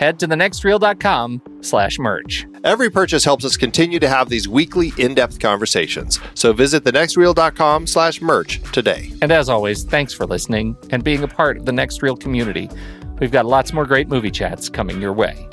head to thenextreel.com slash merch. Every purchase helps us continue to have these weekly in-depth conversations. So visit thenextreel.com slash merch today. And as always, thanks for listening and being a part of the Next Reel community. We've got lots more great movie chats coming your way.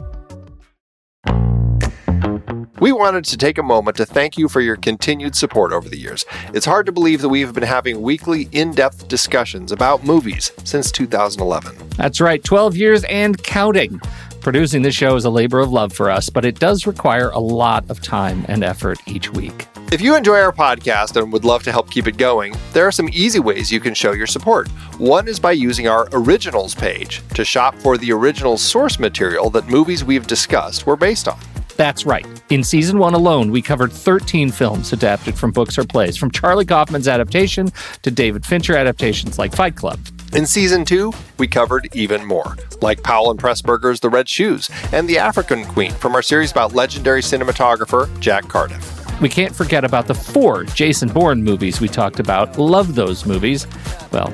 We wanted to take a moment to thank you for your continued support over the years. It's hard to believe that we've been having weekly, in depth discussions about movies since 2011. That's right, 12 years and counting. Producing this show is a labor of love for us, but it does require a lot of time and effort each week. If you enjoy our podcast and would love to help keep it going, there are some easy ways you can show your support. One is by using our originals page to shop for the original source material that movies we've discussed were based on. That's right. In season one alone, we covered 13 films adapted from books or plays, from Charlie Kaufman's adaptation to David Fincher adaptations like Fight Club. In season two, we covered even more, like Powell and Pressburger's The Red Shoes and The African Queen from our series about legendary cinematographer Jack Cardiff. We can't forget about the four Jason Bourne movies we talked about. Love those movies. Well,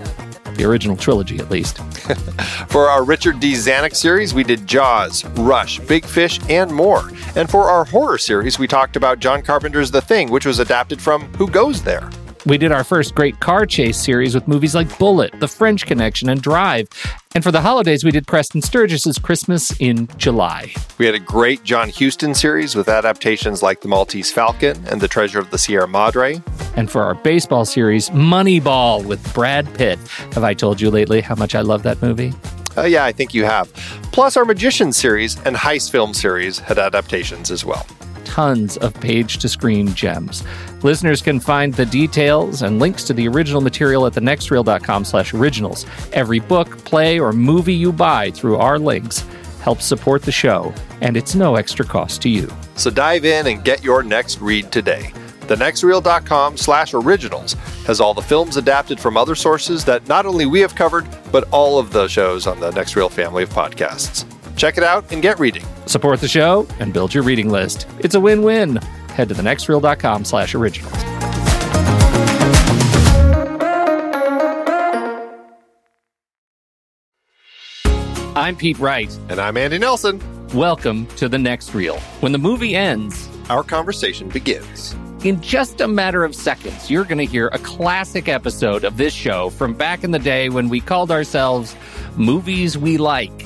the original trilogy at least. for our Richard D. Zanuck series, we did Jaws, Rush, Big Fish, and more. And for our horror series, we talked about John Carpenter's The Thing, which was adapted from Who Goes There? We did our first great car chase series with movies like Bullitt, The French Connection, and Drive. And for the holidays, we did Preston Sturges's Christmas in July. We had a great John Huston series with adaptations like The Maltese Falcon and The Treasure of the Sierra Madre. And for our baseball series, Moneyball with Brad Pitt. Have I told you lately how much I love that movie? Uh, yeah, I think you have. Plus, our Magician series and Heist film series had adaptations as well tons of page to screen gems. Listeners can find the details and links to the original material at thenextreel.com slash originals. Every book, play, or movie you buy through our links helps support the show, and it's no extra cost to you. So dive in and get your next read today. TheNextReel.com slash originals has all the films adapted from other sources that not only we have covered, but all of the shows on the Next Reel family of podcasts. Check it out and get reading. Support the show and build your reading list. It's a win-win. Head to thenextreel.com slash originals. I'm Pete Wright. And I'm Andy Nelson. Welcome to The Next Reel. When the movie ends, our conversation begins. In just a matter of seconds, you're going to hear a classic episode of this show from back in the day when we called ourselves Movies We Like.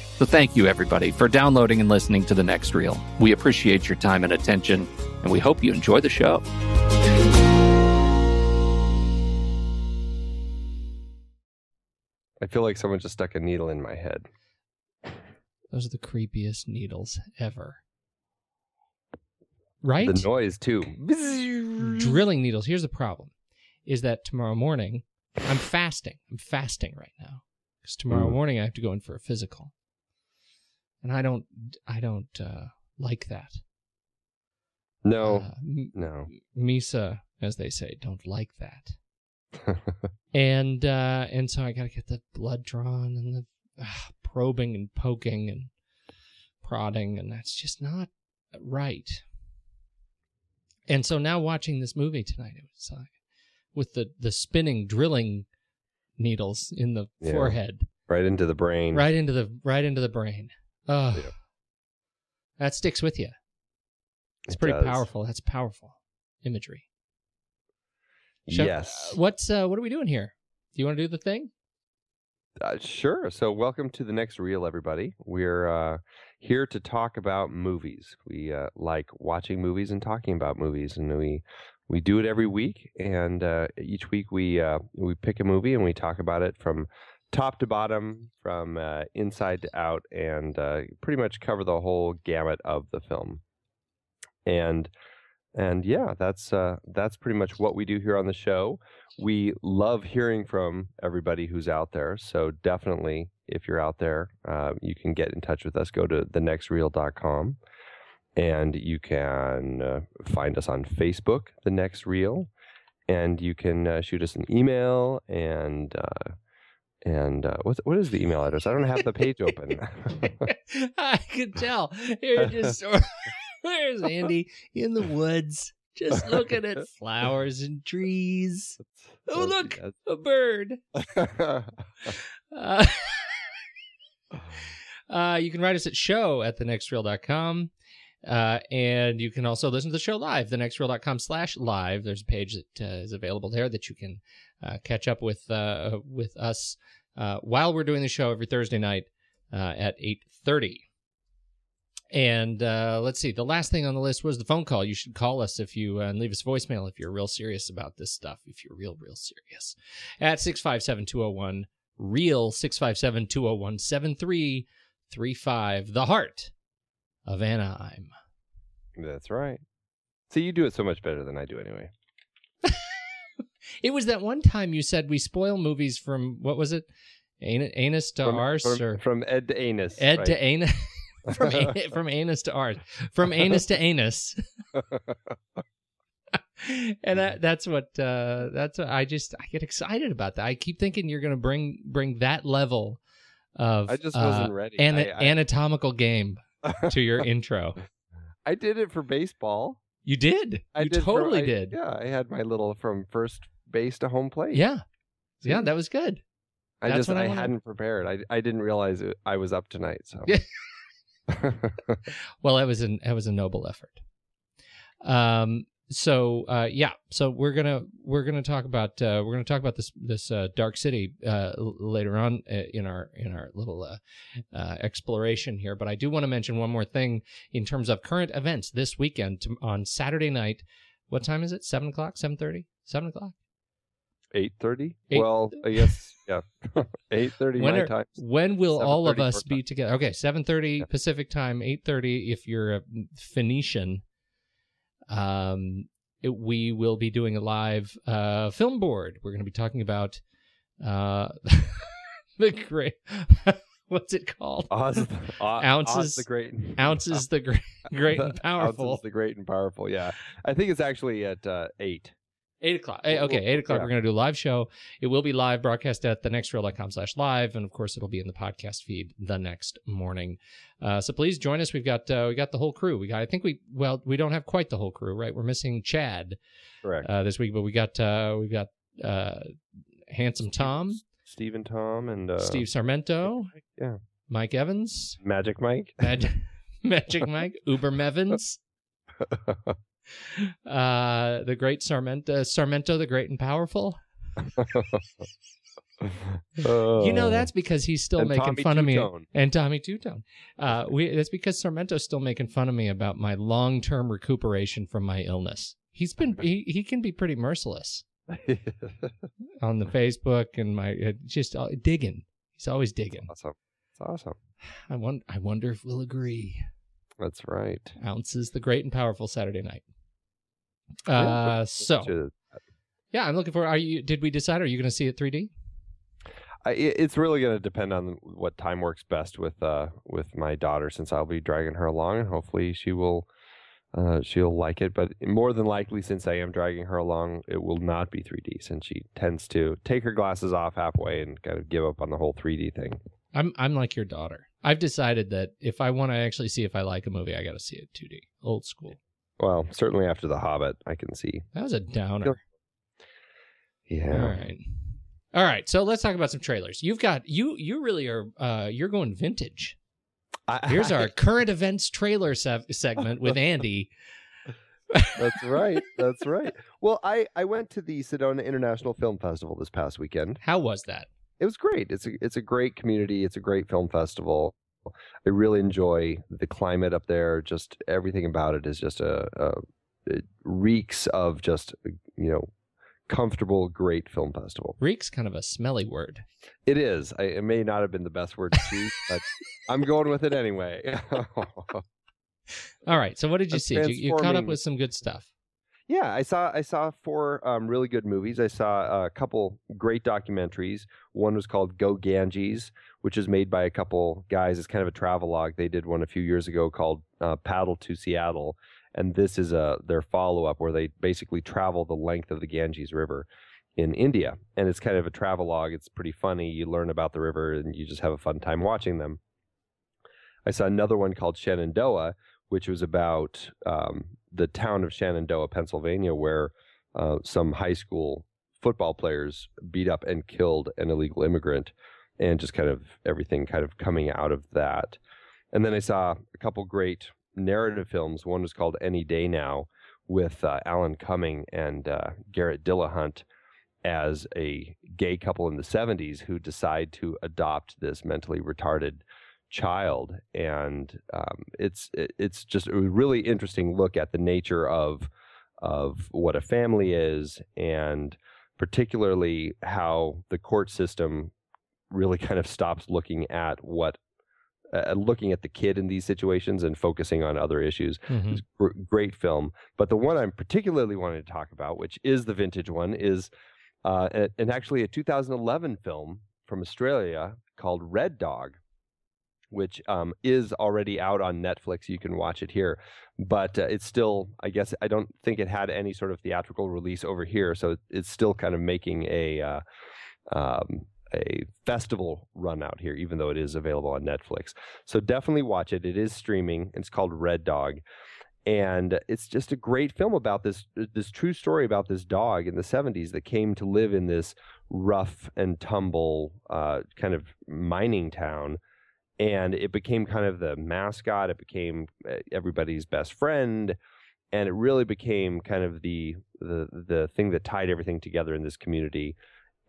So thank you, everybody, for downloading and listening to The Next Reel. We appreciate your time and attention, and we hope you enjoy the show. I feel like someone just stuck a needle in my head. Those are the creepiest needles ever. Right? The noise, too. Drilling needles. Here's the problem is that tomorrow morning, I'm fasting. I'm fasting right now. because tomorrow Mm. morning I have to go in for a physical, and I don't I don't uh, like that. No, Uh, m- no. Misa, as they say, don't like that. and uh, and so I got to get the blood drawn and the uh, probing and poking and prodding, and that's just not right. And so now watching this movie tonight, it was like with the the spinning, drilling needles in the Yeah. forehead, right into the brain. right into the right into the brain. Oh, Yeah. that sticks with you. It's It pretty does. powerful. That's powerful imagery. Shall- Yes. uh, what's uh, what are we doing here? Do you want to do the thing? Uh, sure. So, welcome to the next reel, everybody. We're uh, here to talk about movies. We uh, like watching movies and talking about movies, and we we do it every week. And uh, each week we uh, we pick a movie and we talk about it from top to bottom, from uh, inside to out, and uh, pretty much cover the whole gamut of the film. And and yeah, that's uh, that's pretty much what we do here on the show we love hearing from everybody who's out there. So definitely, if you're out there, uh, you can get in touch with us. Go to thenextreel.com and you can uh, find us on Facebook, The Next Reel, and you can uh, shoot us an email and. And uh, what's, what is the email address? I don't have the page open. I could tell. You're just there's Andy in the woods, just looking at flowers and trees. Oh, look, a bird. Uh, uh, you can write us at show at thenextreel.com. Uh, and you can also listen to the show live, thenextreel.com slash live. There's a page that uh, is available there that you can uh, catch up with uh, with us uh, while we're doing the show every Thursday night uh, at 8.30. And let's see, the last thing on the list was the phone call. You should call us if you and leave us voicemail if you're real serious about this stuff, if you're real, real serious. At 657 201 real 657 201 7335 the heart of anaheim That's right. See, you do it so much better than I do anyway. it was that one time you said we spoil movies from what was it An- anus to from, arse from, or from Ed to Anus. ed right? to anus from, an- from anus to arse from anus to anus and that, that's what uh that's what i just i get excited about that i keep thinking you're gonna bring bring that level of I just uh, wasn't ready. ana- I, I, anatomical game to your intro I did it for baseball. You did. I you did for- totally I- did. Yeah, I had my little from first base to home plate. Yeah. Yeah, that was good. I that's just I I, hadn't prepared. I I didn't realize it, I was up tonight. So. Well, that was an that was a noble effort. Um. So, uh, yeah. So we're gonna we're gonna talk about uh, we're gonna talk about this this uh, Dark City uh, l- later on uh, in our in our little uh, uh, exploration here. But I do want to mention one more thing in terms of current events this weekend to, on Saturday night. What time is it? Seven o'clock? Seven thirty? Seven o'clock? Eight thirty. Well, I guess yeah. Eight thirty When my are- time. When will all of us be time. together? Okay, seven thirty Yeah. Pacific time, eight thirty if you're a Phoenician. Um, it- we will be doing a live uh, film board. We're going to be talking about uh, the great. What's it called? Oz, the- Oz, Ounces- Oz the Great. Ounces the great, great and powerful. Ounces the Great and Powerful. Yeah, I think it's actually at uh, eight. Eight o'clock. Okay, eight o'clock. yeah. We're going to do a live show. It will be live broadcast at thenextreel.com slash live. And of course, it'll be in the podcast feed the next morning. Uh, so please join us. We've got, uh, we got the whole crew. We got, I think we, well, we don't have quite the whole crew, right? We're missing Chad, Correct. uh, this week, but we got, uh, we got, uh, Handsome Tom, Steve and Tom and uh, Steve Sarmento, Yeah. Mike Evans, Magic Mike. Magic, Magic Mike, Uber Mevins, uh, the great Sarmento, Sarmento, the great and powerful. You know that's because he's still. And making Tommy fun of me and Tommy Two Tone. Uh, we that's because Sarmento's still making fun of me about my long term recuperation from my illness. He's been he, he can be pretty merciless on the Facebook and my uh, just uh, digging. He's always digging. awesome. It's awesome. I wonder I wonder if we'll agree. That's right. Ounces the great and powerful Saturday night. Uh, so yeah, I'm looking for. Are you? Did we decide? Are you going to see it 3D? I, it's really going to depend on what time works best with uh with my daughter, since I'll be dragging her along, and hopefully she will. Uh, she'll like it, but more than likely, since I am dragging her along, it will not be 3D, since she tends to take her glasses off halfway and kind of give up on the whole 3D thing. I'm I'm like your daughter. I've decided that if I want to actually see if I like a movie, I got to see it 2D, old school. Well, certainly after The Hobbit, I can see. That was a downer. Yeah. All right. All right. So let's talk about some trailers. You've got you you really are uh you're going vintage. I- Here's our current events trailer se- segment with Andy. That's right. That's right. Well, I I went to the Sedona International Film Festival this past weekend. How was that? It was great. It's a it's a great community. It's a great film festival. I really enjoy the climate up there. Just everything about it is just a, a it reeks of just uh, you know comfortable, great film festival. Reek's kind of a smelly word. It is. I, it may not have been the best word to choose, but I'm going with it anyway. All right. So what did you see? You, you caught up with some good stuff. Yeah, I saw I saw four um, really good movies. I saw a couple great documentaries. One was called Go Ganges, which is made by a couple guys. It's kind of a travelogue. They did one a few years ago called uh, Paddle to Seattle, and this is a their follow up where they basically travel the length of the Ganges River in India, and it's kind of a travelogue. It's pretty funny. You learn about the river, and you just have a fun time watching them. I saw another one called Shenandoah, which was about um, the town of Shenandoah, Pennsylvania, where uh, some high school football players beat up and killed an illegal immigrant, and just kind of everything kind of coming out of that. And then I saw a couple great narrative films. One was called Any Day Now with uh, Alan Cumming and uh, Garrett Dillahunt as a gay couple in the 70s who decide to adopt this mentally retarded child and um, it's it- it's just a really interesting look at the nature of of what a family is and particularly how the court system really kind of stops looking at what uh, looking at the kid in these situations and focusing on other issues Mhm. it's gr- great film. But the one I'm particularly wanting to talk about, which is the vintage one, is uh, and actually a 2011 film from Australia called Red Dog, which um, is already out on Netflix. You can watch it here, but uh, it's still, I guess, I don't think it had any sort of theatrical release over here, so it's still kind of making a. Uh, um, a festival run out here, even though it is available on Netflix. So definitely watch it. It is streaming. It's called Red Dog, and it's just a great film about this this true story about this dog in the 70s that came to live in this rough and tumble uh, kind of mining town and it became kind of the mascot it became uh, everybody's best friend and it really became kind of the the the thing that tied everything together in this community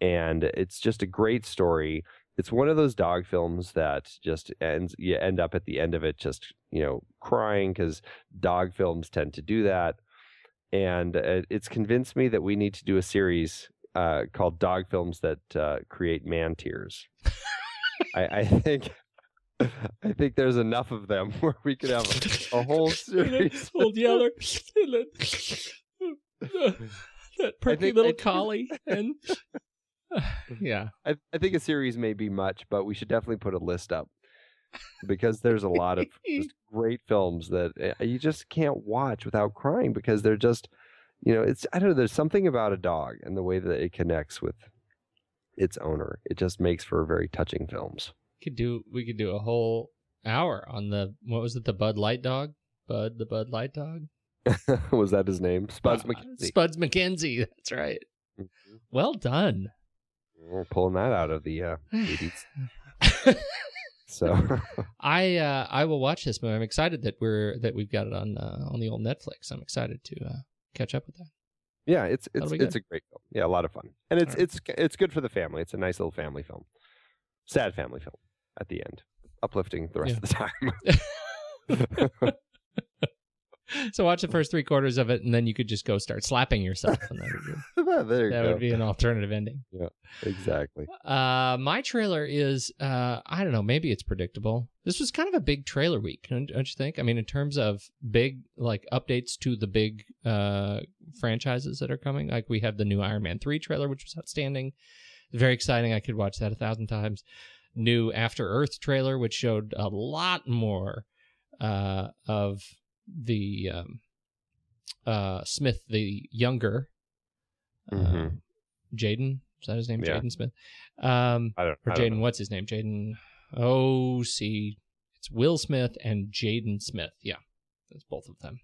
and it's just a great story. It's one of those dog films that just ends you end up at the end of it just you know crying because dog films tend to do that and uh, it's convinced me that we need to do a series uh, called dog films that uh, create man tears. I, I think i think there's enough of them where we could have a, a whole series Old Yeller. that perky think- little think- collie. And yeah. I, I think a series may be much, but we should definitely put a list up because there's a lot of just great films that uh, you just can't watch without crying because they're just, you know, it's I don't know. There's something about a dog and the way that it connects with its owner. It just makes for very touching films. Could do we could do a whole hour on the what was it, the Bud Light dog? Bud the Bud Light dog? Was that his name? Spuds Uh, MacKenzie. Spuds MacKenzie, that's right. Mhm. Well done. We're pulling that out of the uh, 80s. So I uh, I will watch this movie. I'm excited that we're that we've got it on uh, on the old Netflix. I'm excited to uh, catch up with that. yeah, it's it's it's a great film. Yeah, a lot of fun, and it's right. it's it's good for the family. It's a nice little family film, sad family film at the end, uplifting the rest Yeah. of the time. So watch the first three quarters of it, and then you could just go start slapping yourself, and that would be, there that go. would be an alternative ending. Yeah, exactly. Uh, my trailer is uh, I don't know, maybe it's predictable. This was kind of a big trailer week, don't, don't you think? I mean, in terms of big like updates to the big uh franchises that are coming, like we have the new Iron Man three trailer, which was outstanding. Very exciting. I could watch that a thousand times. New After Earth trailer, which showed a lot more uh, of the um, uh, Smith the younger, uh, Mhm. Jaden. Is that his name? Yeah. Jaden Smith. Um, I don't. or Jaden, what's his name? Jaden. Oh, see, it's Will Smith and Jaden Smith. Yeah, that's both of them.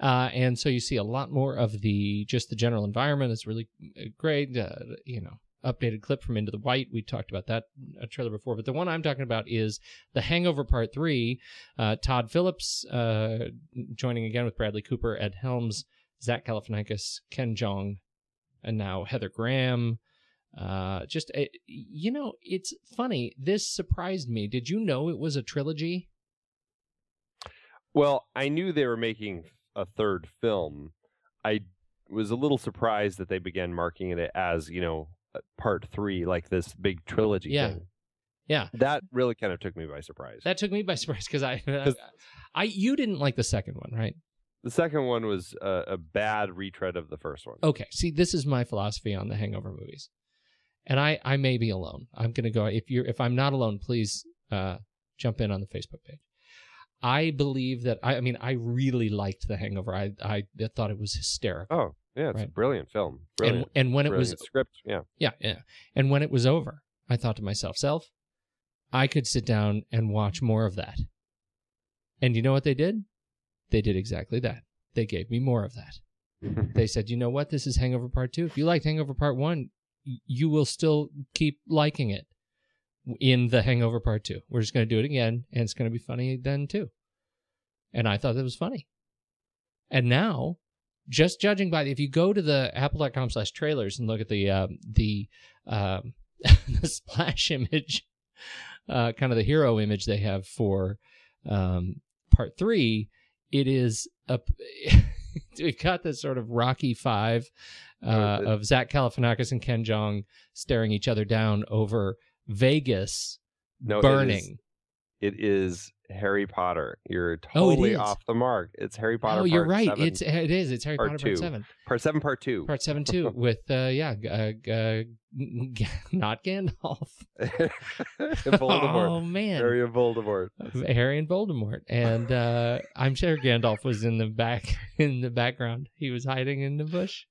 Uh, and so you see a lot more of the just the general environment. It's really uh, great. Uh, you know, updated clip from Into the White. We talked about that uh, trailer before, but the one I'm talking about is The Hangover Part Three. Uh, Todd Phillips uh, joining again with Bradley Cooper, Ed Helms, Zach Galifianakis, Ken Jeong, and now Heather Graham. Uh, just uh, you know, it's funny. This surprised me. Did you know it was a trilogy? Well, I knew they were making a third film. I was a little surprised that they began marking it as, you know, part three, like this big trilogy Yeah. thing. Yeah. That really kind of took me by surprise. That took me by surprise because I, 'Cause- I, you didn't like the second one, right? the second one was a, a bad retread of the first one. Okay. See, this is my philosophy on the Hangover movies, and I, I may be alone. I'm gonna go. If you're, if I'm not alone, please uh, jump in on the Facebook page. I believe that. I, I mean, I really liked the Hangover. I, I thought it was hysterical. Oh, yeah, it's a brilliant film. and Brilliant. and when it was script, yeah. Yeah, yeah. And when it was over, I thought to myself, self, I could sit down and watch more of that. And you know what they did? They did exactly that. They gave me more of that. They said, you know what? This is Hangover Part 2. If you liked Hangover Part 1, y- you will still keep liking it in the Hangover Part 2. We're just going to do it again, and it's going to be funny then, too. And I thought that was funny. And now, just judging by if you go to the apple.com slash trailers and look at the um, the um, the splash image uh, kind of the hero image they have for um, part three it is a we've got this sort of rocky five uh, of zach galifianakis and ken jeong staring each other down over vegas no, burning It is, Harry Potter. You're Oh, totally is. off the mark. It's Harry Potter. oh you're right seven. it's it is it's harry Part potter two. part seven part seven, part two. part seven two. with uh yeah uh, uh, not gandalf Voldemort. oh man Harry and Voldemort. Harry and Voldemort, and uh, I'm sure Gandalf was in the back in the background. He was hiding in the bush.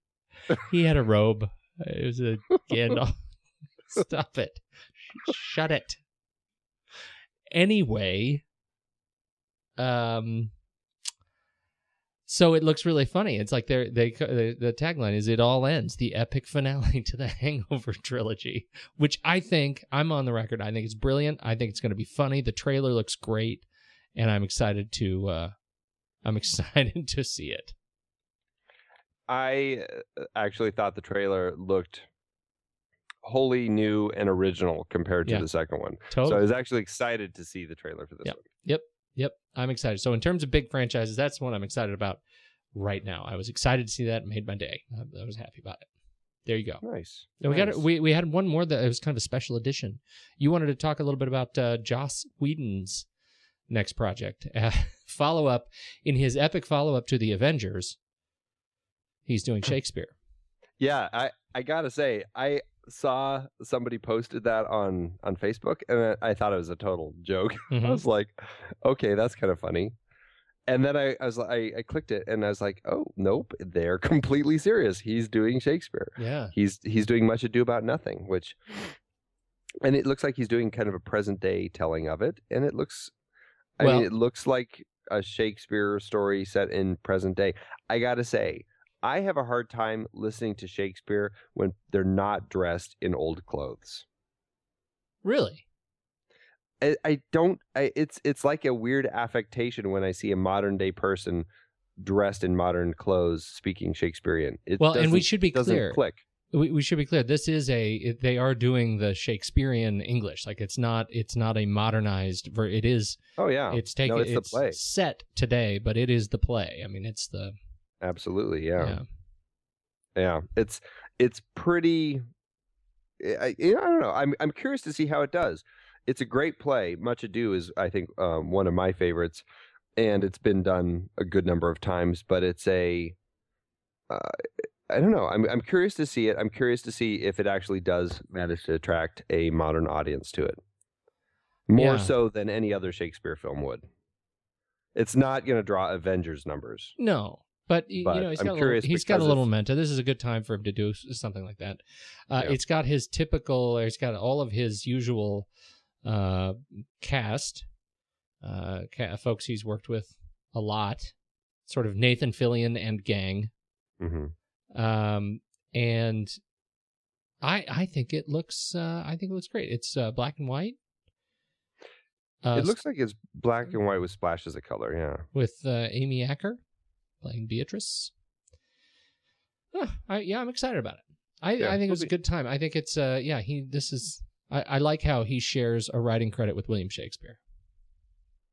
He had a robe. It was a Gandalf. Stop it! Sh- Shut it. Anyway, um, so it looks really funny. It's like they the, the tagline is "It all ends," the epic finale to the Hangover trilogy, which I think I'm on the record. I think it's brilliant. I think it's going to be funny. The trailer looks great, and I'm excited to uh, I'm excited to see it. I uh, actually thought the trailer looked wholly new and original compared to Yeah. the second one. Totally. So I was actually excited to see the trailer for this Yep. one. Yep, Yep. I'm excited. So in terms of big franchises, that's one I'm excited about right now. I was excited to see that. Made my day. I, I was happy about it. There you go. Nice. And we got Nice. we we had one more that was kind of a special edition. You wanted to talk a little bit about uh, Joss Whedon's next project, uh, follow up in his epic follow up to the Avengers. He's doing Shakespeare. Yeah, I I gotta say, I saw somebody posted that on on Facebook, and I, I thought it was a total joke. Mhm. I was like, okay, that's kind of funny. And then I, I was like, I, I clicked it, and I was like, oh nope, they're completely serious. He's doing Shakespeare. Yeah, He's he's doing much ado about nothing, which, and it looks like he's doing kind of a present day telling of it, and it looks, I Well- mean, it looks like a Shakespeare story set in present day. I gotta say, I have a hard time listening to Shakespeare when they're not dressed in old clothes. really. I, I don't. I, it's it's like a weird affectation when I see a modern day person dressed in modern clothes speaking Shakespearean. It Well, and we should be clear. click. We, we should be clear. This is a they are doing the Shakespearean English. Like it's not it's not a modernized. Ver- it is Oh yeah, it's taken it's the it's play. set today, but it is the play. I mean, it's the absolutely. yeah. Yeah, yeah. It's it's pretty. I, I don't know. I'm I'm curious to see how it does. It's a great play. Much Ado is, I think, um, one of my favorites, and it's been done a good number of times. But it's a, uh, I don't know. I'm I'm curious to see it. I'm curious to see if it actually does manage to attract a modern audience to it, more Yeah. so than any other Shakespeare film would. It's not going to draw Avengers numbers. No, but, But you know he's I'm got a little, he's got a little momentum. This is a good time for him to do something like that. Uh, Yeah. It's got his typical. it's got all of his usual uh, cast, uh, ca- folks he's worked with a lot, sort of Nathan Fillion and gang. hmm um, and I I think it looks uh, I think it looks great. It's uh, black and white. Uh, it looks like it's black and white with splashes of color. Yeah. with uh, Amy Acker playing Beatrice. Huh, I, yeah, I'm excited about it. I Yeah, I think it was a good time. I think it's uh yeah he this is I, I like how he shares a writing credit with William Shakespeare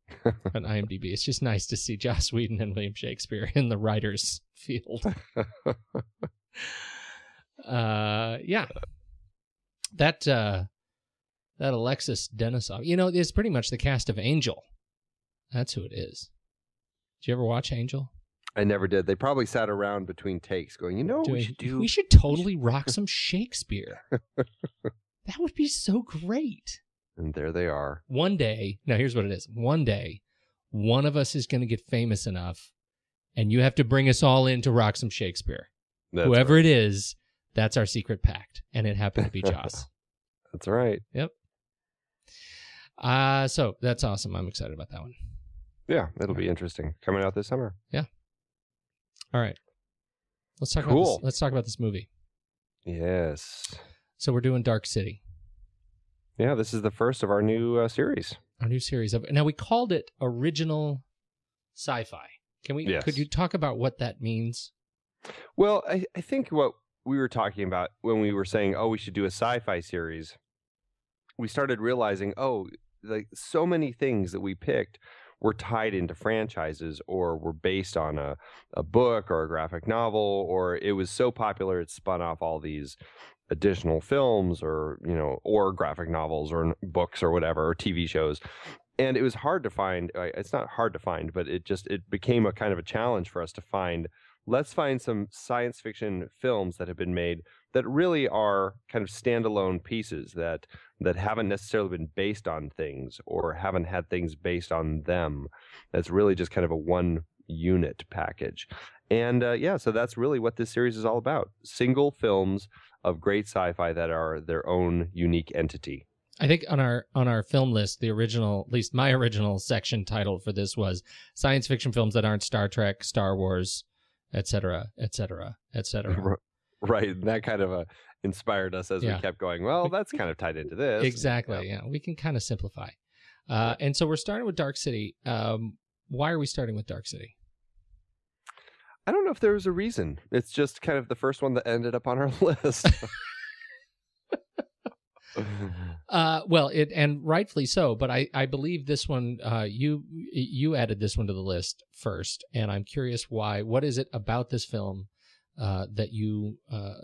on IMDb. It's just nice to see Joss Whedon and William Shakespeare in the writers field. uh yeah that uh that alexis denisof you know is pretty much the cast of angel that's who it is did you ever watch angel I never did. They probably sat around between takes, going, you know, what we should do. we should totally rock some shakespeare that would be so great And there they are. one day now here's what it is one day one of us is going to get famous enough and you have to bring us all in to rock some shakespeare That's whoever right. it is that's our secret pact and it happened to be joss That's right. Yep. Uh so that's awesome. I'm excited about that one. Yeah, it'll be interesting. Coming out this summer. All right. Let's talk about Cool. this. Let's talk about this movie. Yes. So we're doing Dark City, Yeah, this is the first of our new uh, series. our new series of now we called it original sci-fi. Can we Yes. could you talk about what that means? Well, I, I think what we were talking about when we were saying, oh, we should do a sci fi series, we started realizing, oh, like so many things that we picked were tied into franchises or were based on a, a book or a graphic novel, or it was so popular it spun off all these additional films or, you know, or graphic novels or books or whatever, or TV shows. And it was hard to find. It's not hard to find, but it just it became a kind of a challenge for us to find let's find some science fiction films that have been made that really are kind of standalone pieces that that haven't necessarily been based on things or haven't had things based on them. That's really just kind of a one unit package. And uh, yeah, so that's really what this series is all about. Single films of great sci-fi that are their own unique entity. I think on our on our film list, the original, at least my original section title for this was science fiction films that aren't Star Trek, Star Wars, etc., etc., etc. Right, and that kind of uh, inspired us as Yeah. we kept going. Well, that's kind of tied into this. Exactly. Yeah. we can kind of simplify. Uh, and so we're starting with Dark City. Um, why are we starting with Dark City? I don't know if there was a reason. It's just kind of the first one that ended up on our list. Uh, well, it and rightfully so. But I, I believe this one, uh, you you added this one to the list first, and I'm curious why. What is it about this film uh, that you uh,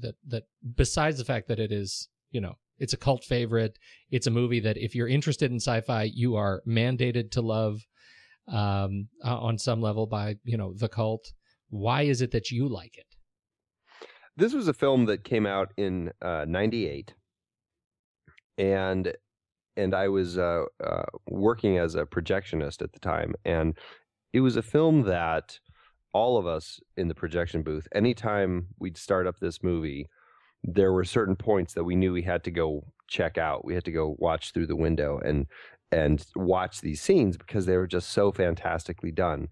that that besides the fact that it is you know it's a cult favorite, it's a movie that if you're interested in sci-fi, you are mandated to love um, uh, on some level by you know the cult. Why is it that you like it? this was a film that came out in uh, 98 and and i was uh, uh, working as a projectionist at the time and it was a film that all of us in the projection booth anytime we'd start up this movie there were certain points that we knew we had to go check out we had to go watch through the window and and watch these scenes because they were just so fantastically done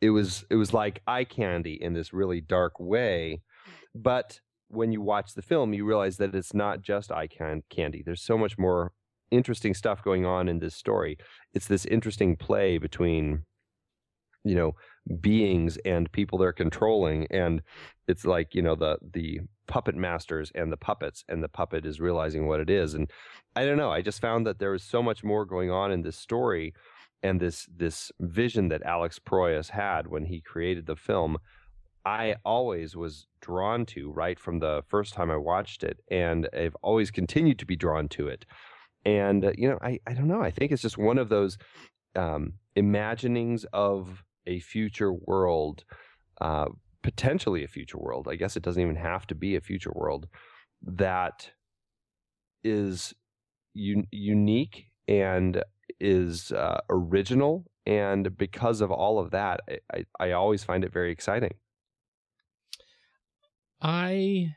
it was it was like eye candy in this really dark way but when you watch the film, you realize that it's not just eye can- candy. There's so much more interesting stuff going on in this story. It's this interesting play between, you know, beings and people they're controlling, and it's like you know the the puppet masters and the puppets, and the puppet is realizing what it is. And I don't know. I just found that there was so much more going on in this story, and this this vision that Alex Proyas had when he created the film. I always was drawn to right from the first time I watched it, and I've always continued to be drawn to it. And uh, you know, I I don't know. I think it's just one of those um, imaginings of a future world, uh, potentially a future world. I guess it doesn't even have to be a future world that is un- unique and is uh, original. And because of all of that, I, I, always find it very exciting. I,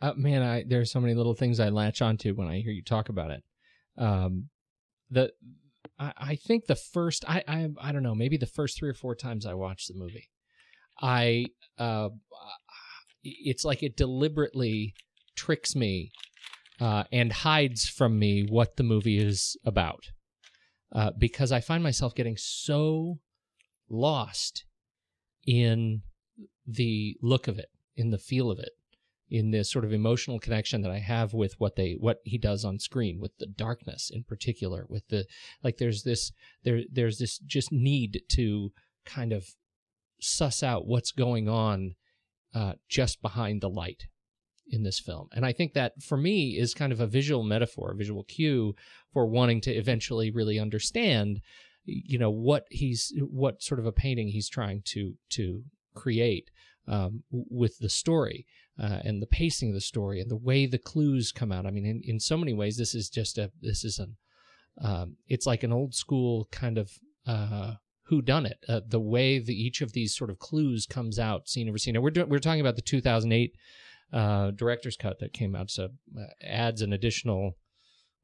uh, man, I there's so many little things I latch onto when I hear you talk about it. Um, the I, I think the first I, I I don't know maybe the first three or four times I watched the movie, I uh, it's like it deliberately tricks me uh, and hides from me what the movie is about uh, because I find myself getting so lost in the look of it, in the feel of it, in this sort of emotional connection that I have with what they what he does on screen, with the darkness in particular, with the like. There's this there there's this just need to kind of suss out what's going on uh, just behind the light in this film. And I think that for me is kind of a visual metaphor, a visual cue for wanting to eventually really understand, you know, what he's what sort of a painting he's trying to to create um, with the story uh, and the pacing of the story and the way the clues come out. I mean, in, in so many ways, this is just a this is an um, it's like an old school kind of uh, who done it. Uh, the way that each of these sort of clues comes out, scene over scene. Now we're do- we're talking about the 2008 uh, director's cut that came out, so uh, adds an additional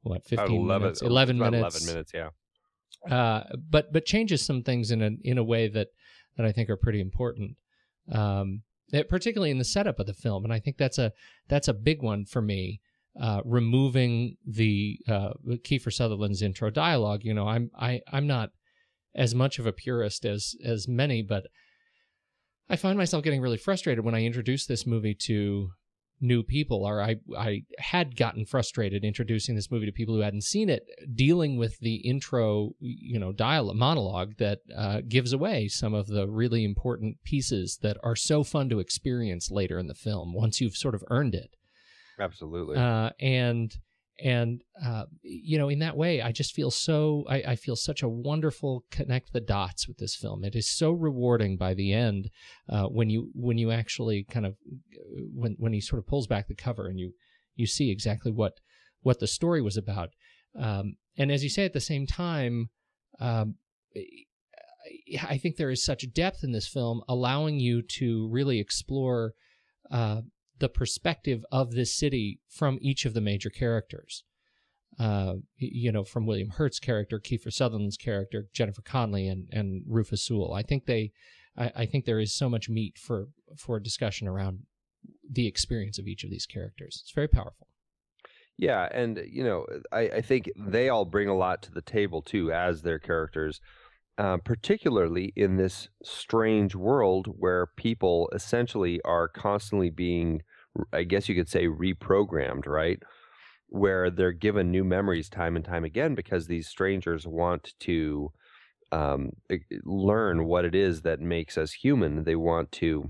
what 15 11, minutes, 11 about minutes, 11 minutes, yeah. uh, but but changes some things in a in a way that that I think are pretty important. Um, it- particularly in the setup of the film, and I think that's a that's a big one for me. Uh, removing the uh, Kiefer Sutherland's intro dialogue, you know, I'm I I'm not as much of a purist as as many, but I find myself getting really frustrated when I introduce this movie to new people, or I I had gotten frustrated introducing this movie to people who hadn't seen it, dealing with the intro, you know, dialogue monologue that uh, gives away some of the really important pieces that are so fun to experience later in the film once you've sort of earned it Absolutely. uh, and and uh, you know in that way i just feel so I, I feel such a wonderful connect the dots with this film. It is so rewarding by the end uh, when you when you actually kind of when when he sort of pulls back the cover and you you see exactly what what the story was about. Um, and as you say at the same time um, I think there is such depth in this film, allowing you to really explore uh, the perspective of this city from each of the major characters. Uh, you know, from William Hurt's character, Kiefer Sutherland's character, Jennifer Connelly, and and Rufus Sewell. I think they, I, I think there is so much meat for for discussion around the experience of each of these characters. It's very powerful. Yeah, and you know, I, I think they all bring a lot to the table too as their characters, uh, particularly in this strange world where people essentially are constantly being, I guess you could say, reprogrammed, right? Where they're given new memories time and time again because these strangers want to um, learn what it is that makes us human. They want to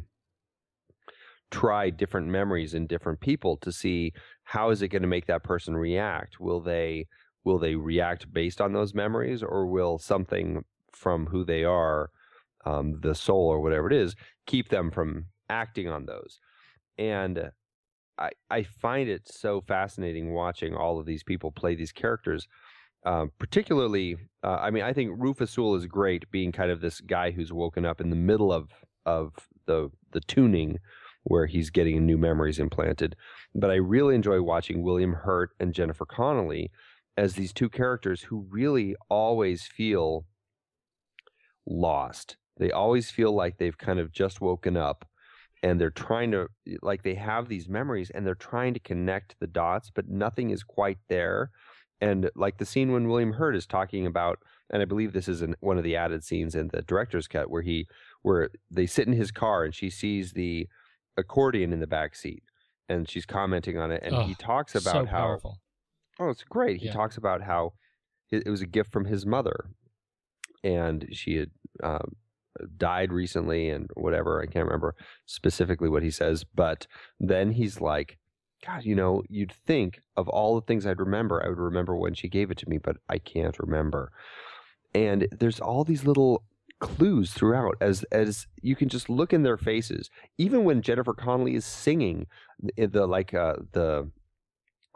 try different memories in different people to see how is it going to make that person react will they will they react based on those memories or will something from who they are um, the soul or whatever it is keep them from acting on those. And I, I find it so fascinating watching all of these people play these characters um, particularly uh, i mean i think rufus sewell is great being kind of this guy who's woken up in the middle of of the the tuning where he's getting new memories implanted. But I really enjoy watching William Hurt and Jennifer Connelly as these two characters who really always feel lost. They always feel like they've kind of just woken up and they're trying to like they have these memories and they're trying to connect the dots but nothing is quite there and like the scene when William Hurt is talking about and I believe this is in one of the added scenes in the director's cut where he where they sit in his car and she sees the accordion in the back seat and she's commenting on it and he talks about so how powerful. oh it's great he Yeah. talks about how it, it was a gift from his mother and she had um, died recently and whatever i can't remember specifically what he says but then he's like god you know you'd think of all the things i'd remember i would remember when she gave it to me but i can't remember. And there's all these little clues throughout as as you can just look in their faces. Even when jennifer connelly is singing the, the like uh the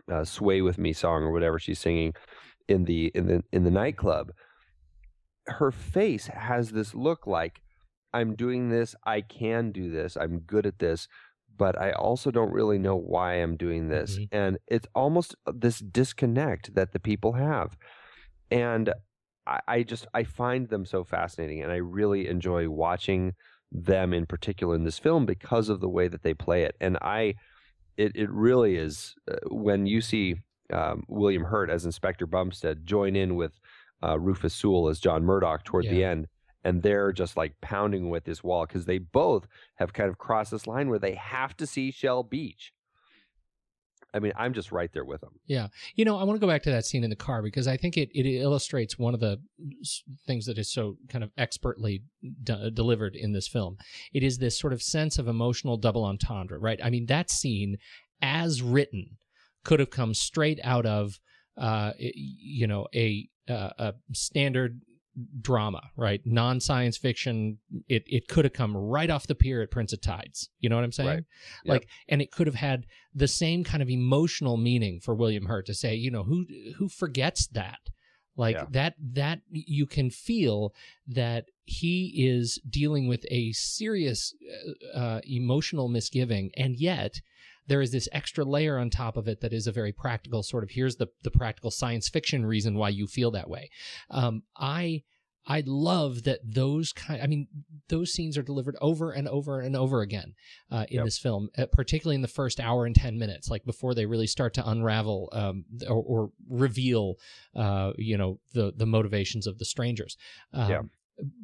uh, sway with me song or whatever she's singing in the in the in the nightclub her face has this look like i'm doing this i can do this i'm good at this but i also don't really know why i'm doing this Mhm. and it's almost this disconnect that the people have and I, I just I find them so fascinating, and I really enjoy watching them in particular in this film because of the way that they play it. And I, it it really is uh, when you see um, William Hurt as Inspector Bumstead join in with uh, Rufus Sewell as John Murdoch toward the end. And they're just like pounding with this wall because they both have kind of crossed this line where they have to see Shell Beach. I mean, I'm just right there with them. Yeah. You know, I want to go back to that scene in the car because I think it, it illustrates one of the things that is so kind of expertly d- delivered in this film. It is this sort of sense of emotional double entendre, right? I mean, that scene, as written, could have come straight out of, uh, you know, a uh, a standard drama, right? Non science fiction. It it could have come right off the pier at Prince of Tides. You know what I'm saying? Right. Yep. Like, and it could have had the same kind of emotional meaning for William Hurt to say, you know, who who forgets that? Like Yeah. that that you can feel that he is dealing with a serious uh, uh, emotional misgiving, and yet there is this extra layer on top of it that is a very practical sort of here's the the practical science fiction reason why you feel that way. Um, I I love that those kind. I mean, those scenes are delivered over and over and over again uh, in Yep. this film, uh, particularly in the first hour and ten minutes, like before they really start to unravel um, or, or reveal, uh, you know, the the motivations of the strangers. Um, Yeah.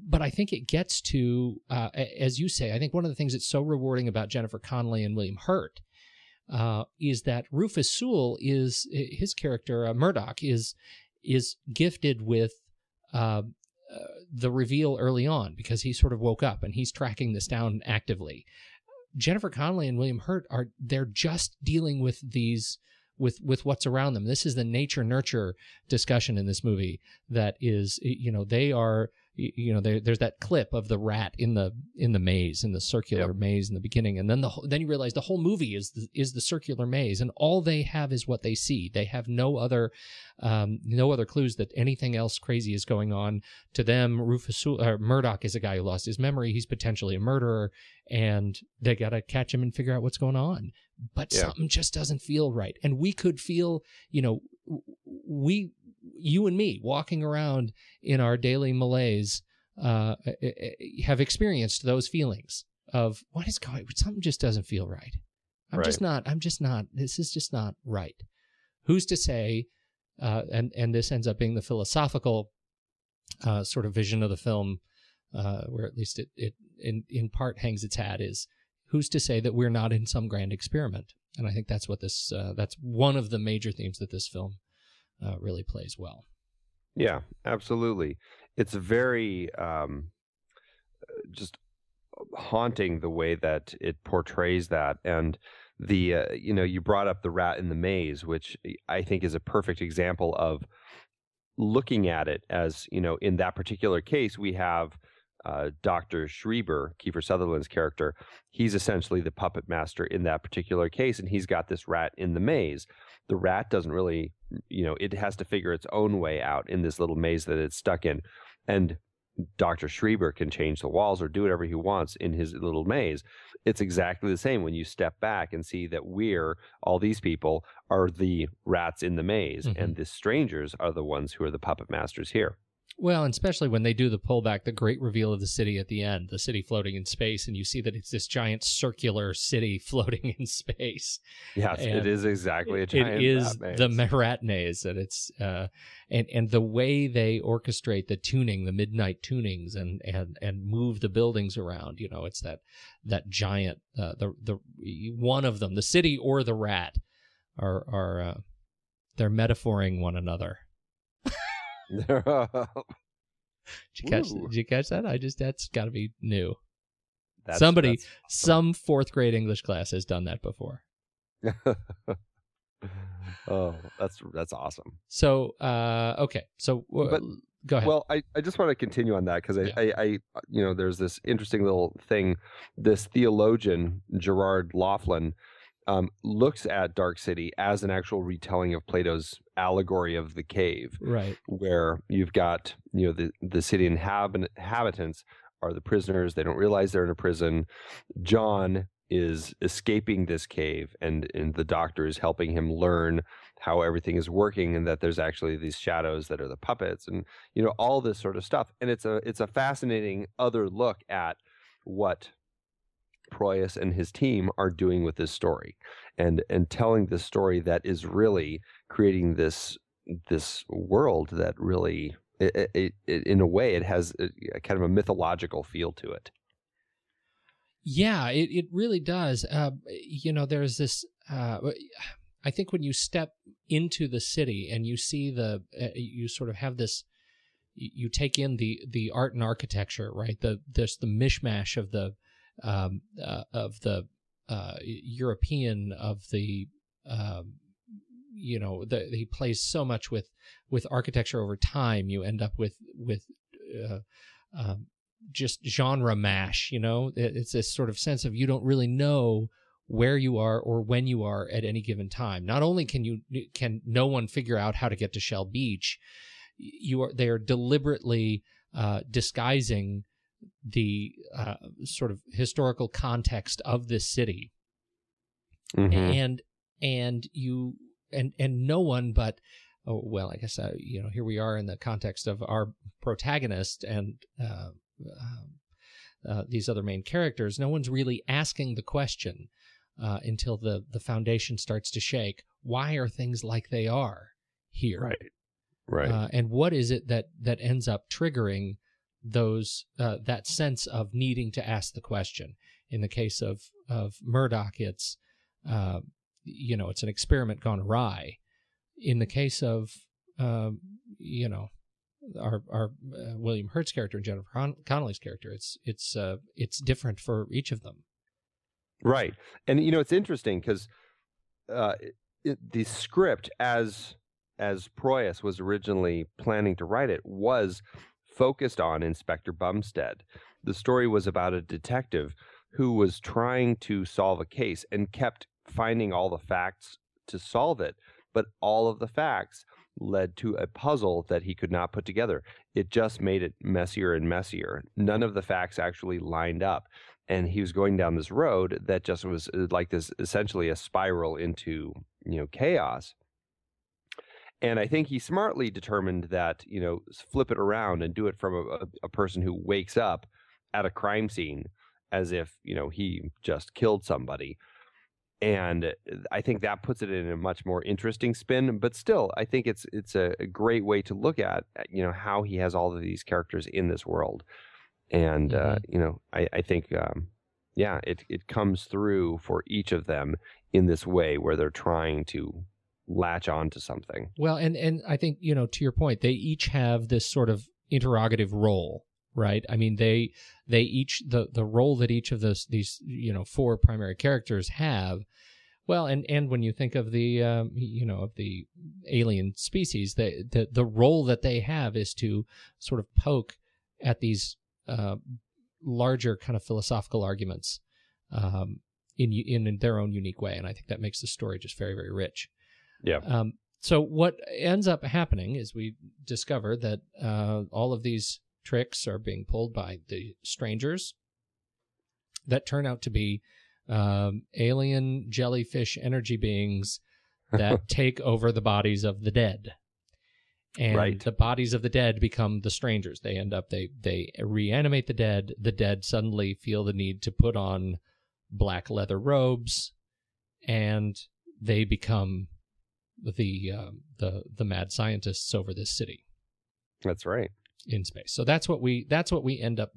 But I think it gets to, uh, as you say, I think one of the things that's so rewarding about Jennifer Connelly and William Hurt uh, is that Rufus Sewell is his character uh, Murdoch is is gifted with uh, uh, the reveal early on because he sort of woke up and he's tracking this down actively. Jennifer Connelly and William Hurt are they're just dealing with these with with what's around them. This is the nature nurture discussion in this movie that is you know they are you know there, there's that clip of the rat in the in the maze in the circular Yep. maze in the beginning and then the then you realize the whole movie is the, is the circular maze and all they have is what they see. They have no other um, no other clues that anything else crazy is going on. To them Rufus uh, Murdoch is a guy who lost his memory. He's potentially a murderer and they got to catch him and figure out what's going on. But Yeah. something just doesn't feel right. And we could feel you know we you and me walking around in our daily malaise uh, eh, eh, have experienced those feelings of what is going something just doesn't feel right. I'm just not i'm just not this is just not right. Who's to say uh, and and this ends up being the philosophical uh, sort of vision of the film uh, where at least it, it in, in part hangs its hat is who's to say that we're not in some grand experiment? And i think that's what this uh, that's one of the major themes that this film uh, really plays well Yeah, absolutely. It's very um, just haunting the way that it portrays that, and the uh, you know you brought up the rat in the maze, which I think is a perfect example of looking at it as you know in that particular case we have uh, Dr. Schreiber, Kiefer Sutherland's character. He's essentially the puppet master in that particular case, and he's got this rat in the maze. The rat doesn't really, you know, it has to figure its own way out in this little maze that it's stuck in. And Dr. Schreiber can change the walls or do whatever he wants in his little maze. It's exactly the same when you step back and see that we're, all these people, are the rats in the maze, Mhm. and the strangers are the ones who are the puppet masters here. Well, and especially when they do the pullback, the great reveal of the city at the end, the city floating in space, and you see that it's this giant circular city floating in space. Yes, And it is exactly a It giant is rat the. Marat maze, and it's uh, and and the way they orchestrate the tuning, the midnight tunings, and and and move the buildings around. You know, it's that that giant uh, the the one of them, the city or the rat, are are uh, they're metaphoring one another. Did you catch? Ooh. Did you catch that? I just that's got to be new. That's- Somebody, that's some fourth grade English class has done that before. oh, that's that's awesome. So, uh, okay. So, uh, But go ahead. Well, I, I just want to continue on that because I, Yeah. I, I, you know, there's this interesting little thing. This theologian, Gerard Loughlin, um, looks at Dark City as an actual retelling of Plato's allegory of the cave, right. where you've got, you know, the, the city inhabit- inhabitants are the prisoners. They don't realize they're in a prison. John is escaping this cave, and, and the doctor is helping him learn how everything is working and that there's actually these shadows that are the puppets and you know all this sort of stuff and it's a it's a fascinating other look at what Proyas and his team are doing with this story and and telling this story that is really creating this this world that really it, it, it, in a way it has a, a kind of a mythological feel to it Yeah, it, it really does. Uh, you know, there's this. Uh, I think when you step into the city and you see the, uh, you sort of have this. You take in the the art and architecture, right? The there's the mishmash of the um, uh, of the uh, European of the um, you know the, he plays so much with with architecture over time. You end up with with uh, um, just genre mash you know It- it's this sort of sense of you don't really know where you are or when you are at any given time not only can you can no one figure out how to get to shell beach you are they are deliberately uh, disguising the uh, sort of historical context of this city. Mhm. and and you and and no one but oh well i guess uh, you know here we are in the context of our protagonist and uh, um, uh, these other main characters. No one's really asking the question uh, until the the foundation starts to shake. Why are things like they are here? Right. Right. Uh, and what is it that that ends up triggering those uh, that sense of needing to ask the question. In the case of of murdoch it's uh, you know it's an experiment gone awry. In the case of um, you know our our uh, william hurt's character and jennifer Con- connelly's character it's it's uh, it's different for each of them. Right. And you know it's interesting because uh, the script as as Proyas was originally planning to write it was focused on Inspector Bumstead. The story was about a detective who was trying to solve a case and kept finding all the facts to solve it, but all of the facts led to a puzzle that he could not put together. It just made it messier and messier. None of the facts actually lined up and he was going down this road that just was uh, like this essentially a spiral into you know chaos and i think he smartly determined that you know flip it around and do it from a, a, person who wakes up at a crime scene as if you know he just killed somebody. And i think that puts it in a much more interesting spin but still i think it's it's a, a great way to look at uh, you know how he has all of these characters in this world. And uh, you know I, I think um, yeah it, it comes through for each of them in this way where they're trying to latch on to something Well, and and I think you know to your point, they each have this sort of interrogative role, right? I mean, they they each the the role that each of those these you know four primary characters have. Well, and and when you think of the um, you know of the alien species, the the the role that they have is to sort of poke at these uh, larger kind of philosophical arguments um, in in their own unique way, and I think that makes the story just very very rich. Yeah Um, so what ends up happening is we discover that uh, all of these tricks are being pulled by the strangers that turn out to be um, alien jellyfish energy beings that take over the bodies of the dead. And Right. the bodies of the dead become the strangers. They end up they they reanimate the dead. The dead suddenly feel the need to put on black leather robes, and they become the um, the the mad scientists over this city that's right in space. So that's what we that's what we end up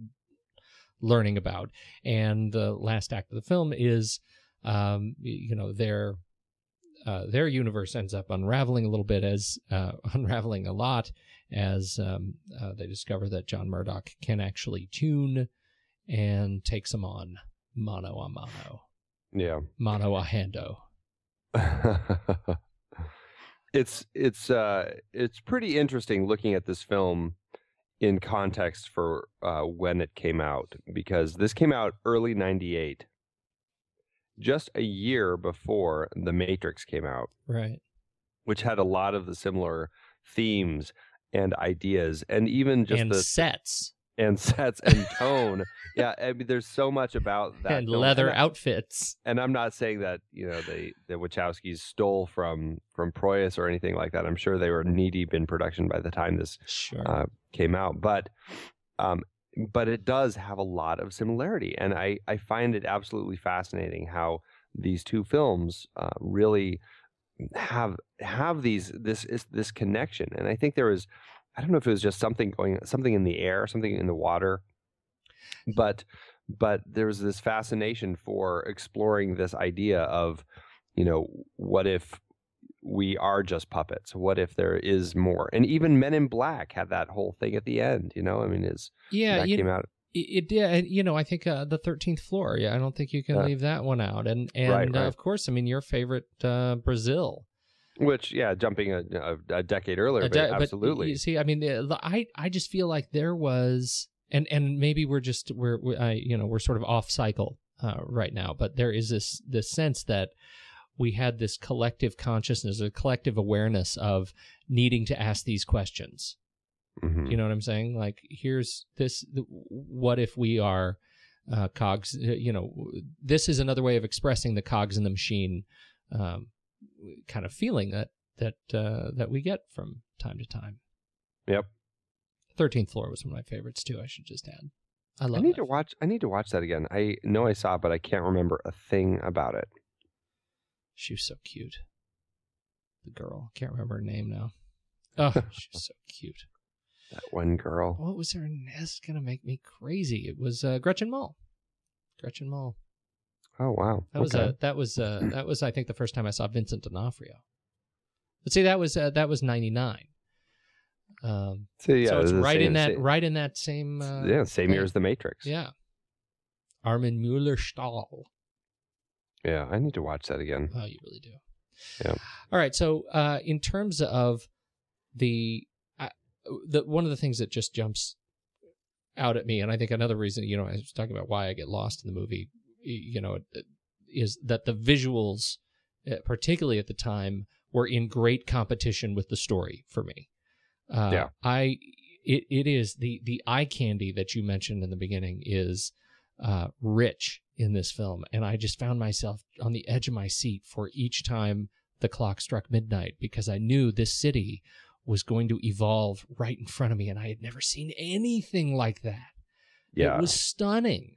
learning about. And the last act of the film is, um, you know, their uh, their universe ends up unraveling a little bit as uh, unraveling a lot as um, uh, they discover that John Murdoch can actually tune and takes them on mano a mano, yeah mano a hando. it's it's uh it's pretty interesting looking at this film in context for uh, when it came out because this came out early 98 just a year before the matrix came out. Right. which had a lot of the similar themes and ideas and even just and the sets and sets and tone yeah i mean there's so much about that and film. leather and, I- outfits. and i'm not saying that you know they the wachowskis stole from from proyas or anything like that i'm sure they were knee deep in production by the time this Sure. uh, came out, but um, but it does have a lot of similarity, and I I find it absolutely fascinating how these two films uh, really have have these this is this connection, and I think there was I don't know if it was just something going something in the air, something in the water, but but there was this fascination for exploring this idea of you know what if we are just puppets what if there is more and even men in black had that whole thing at the end you know i mean is yeah, that came out it, did. You know, I think uh, the thirteenth floor. Yeah, I don't think you can Uh, leave that one out. And and right, Uh, of course, I mean your favorite uh, Brazil. Which yeah jumping a, a, decade earlier Uh, but absolutely you see, I mean, the, the- I I just feel like there was, and and maybe we're just we're we, I you know we're sort of off cycle uh, right now, but there is this this sense that we had this collective consciousness, a collective awareness of needing to ask these questions. Mhm. You know what I'm saying? Like, here's this. th- What if we are uh, cogs? uh, You know, this is another way of expressing the cogs in the machine um, kind of feeling that that uh, that we get from time to time. Yep. Thirteenth floor was one of my favorites too. I should just add. I love. i need to watch i need to watch that again i know i saw it but i can't remember a thing about it She was so cute. The girl can't remember her name now. Oh, she was so cute. that one girl What was her name? That's gonna make me crazy. It was uh, Gretchen Mol. Gretchen Mol. Oh wow That was okay. uh, that was uh, that was I think the first time I saw Vincent D'Onofrio. But see, that was uh, that was ninety nine. Um, so yeah so it's was right in that same- right in that same uh, yeah same year as the matrix Yeah. Armin Mueller Stahl. yeah i need to watch that again Oh, you really do. Yeah. All right. So, uh, in terms of the, uh, the one of the things that just jumps out at me, and I think another reason, you know, I was talking about why I get lost in the movie, you know, is that the visuals, uh, particularly at the time, were in great competition with the story for me. Uh, Yeah. I it it is the the eye candy that you mentioned in the beginning is uh, rich in this film, and I just found myself on the edge of my seat for each time the clock struck midnight because I knew this city was going to evolve right in front of me, and I had never seen anything like that. yeah It was stunning.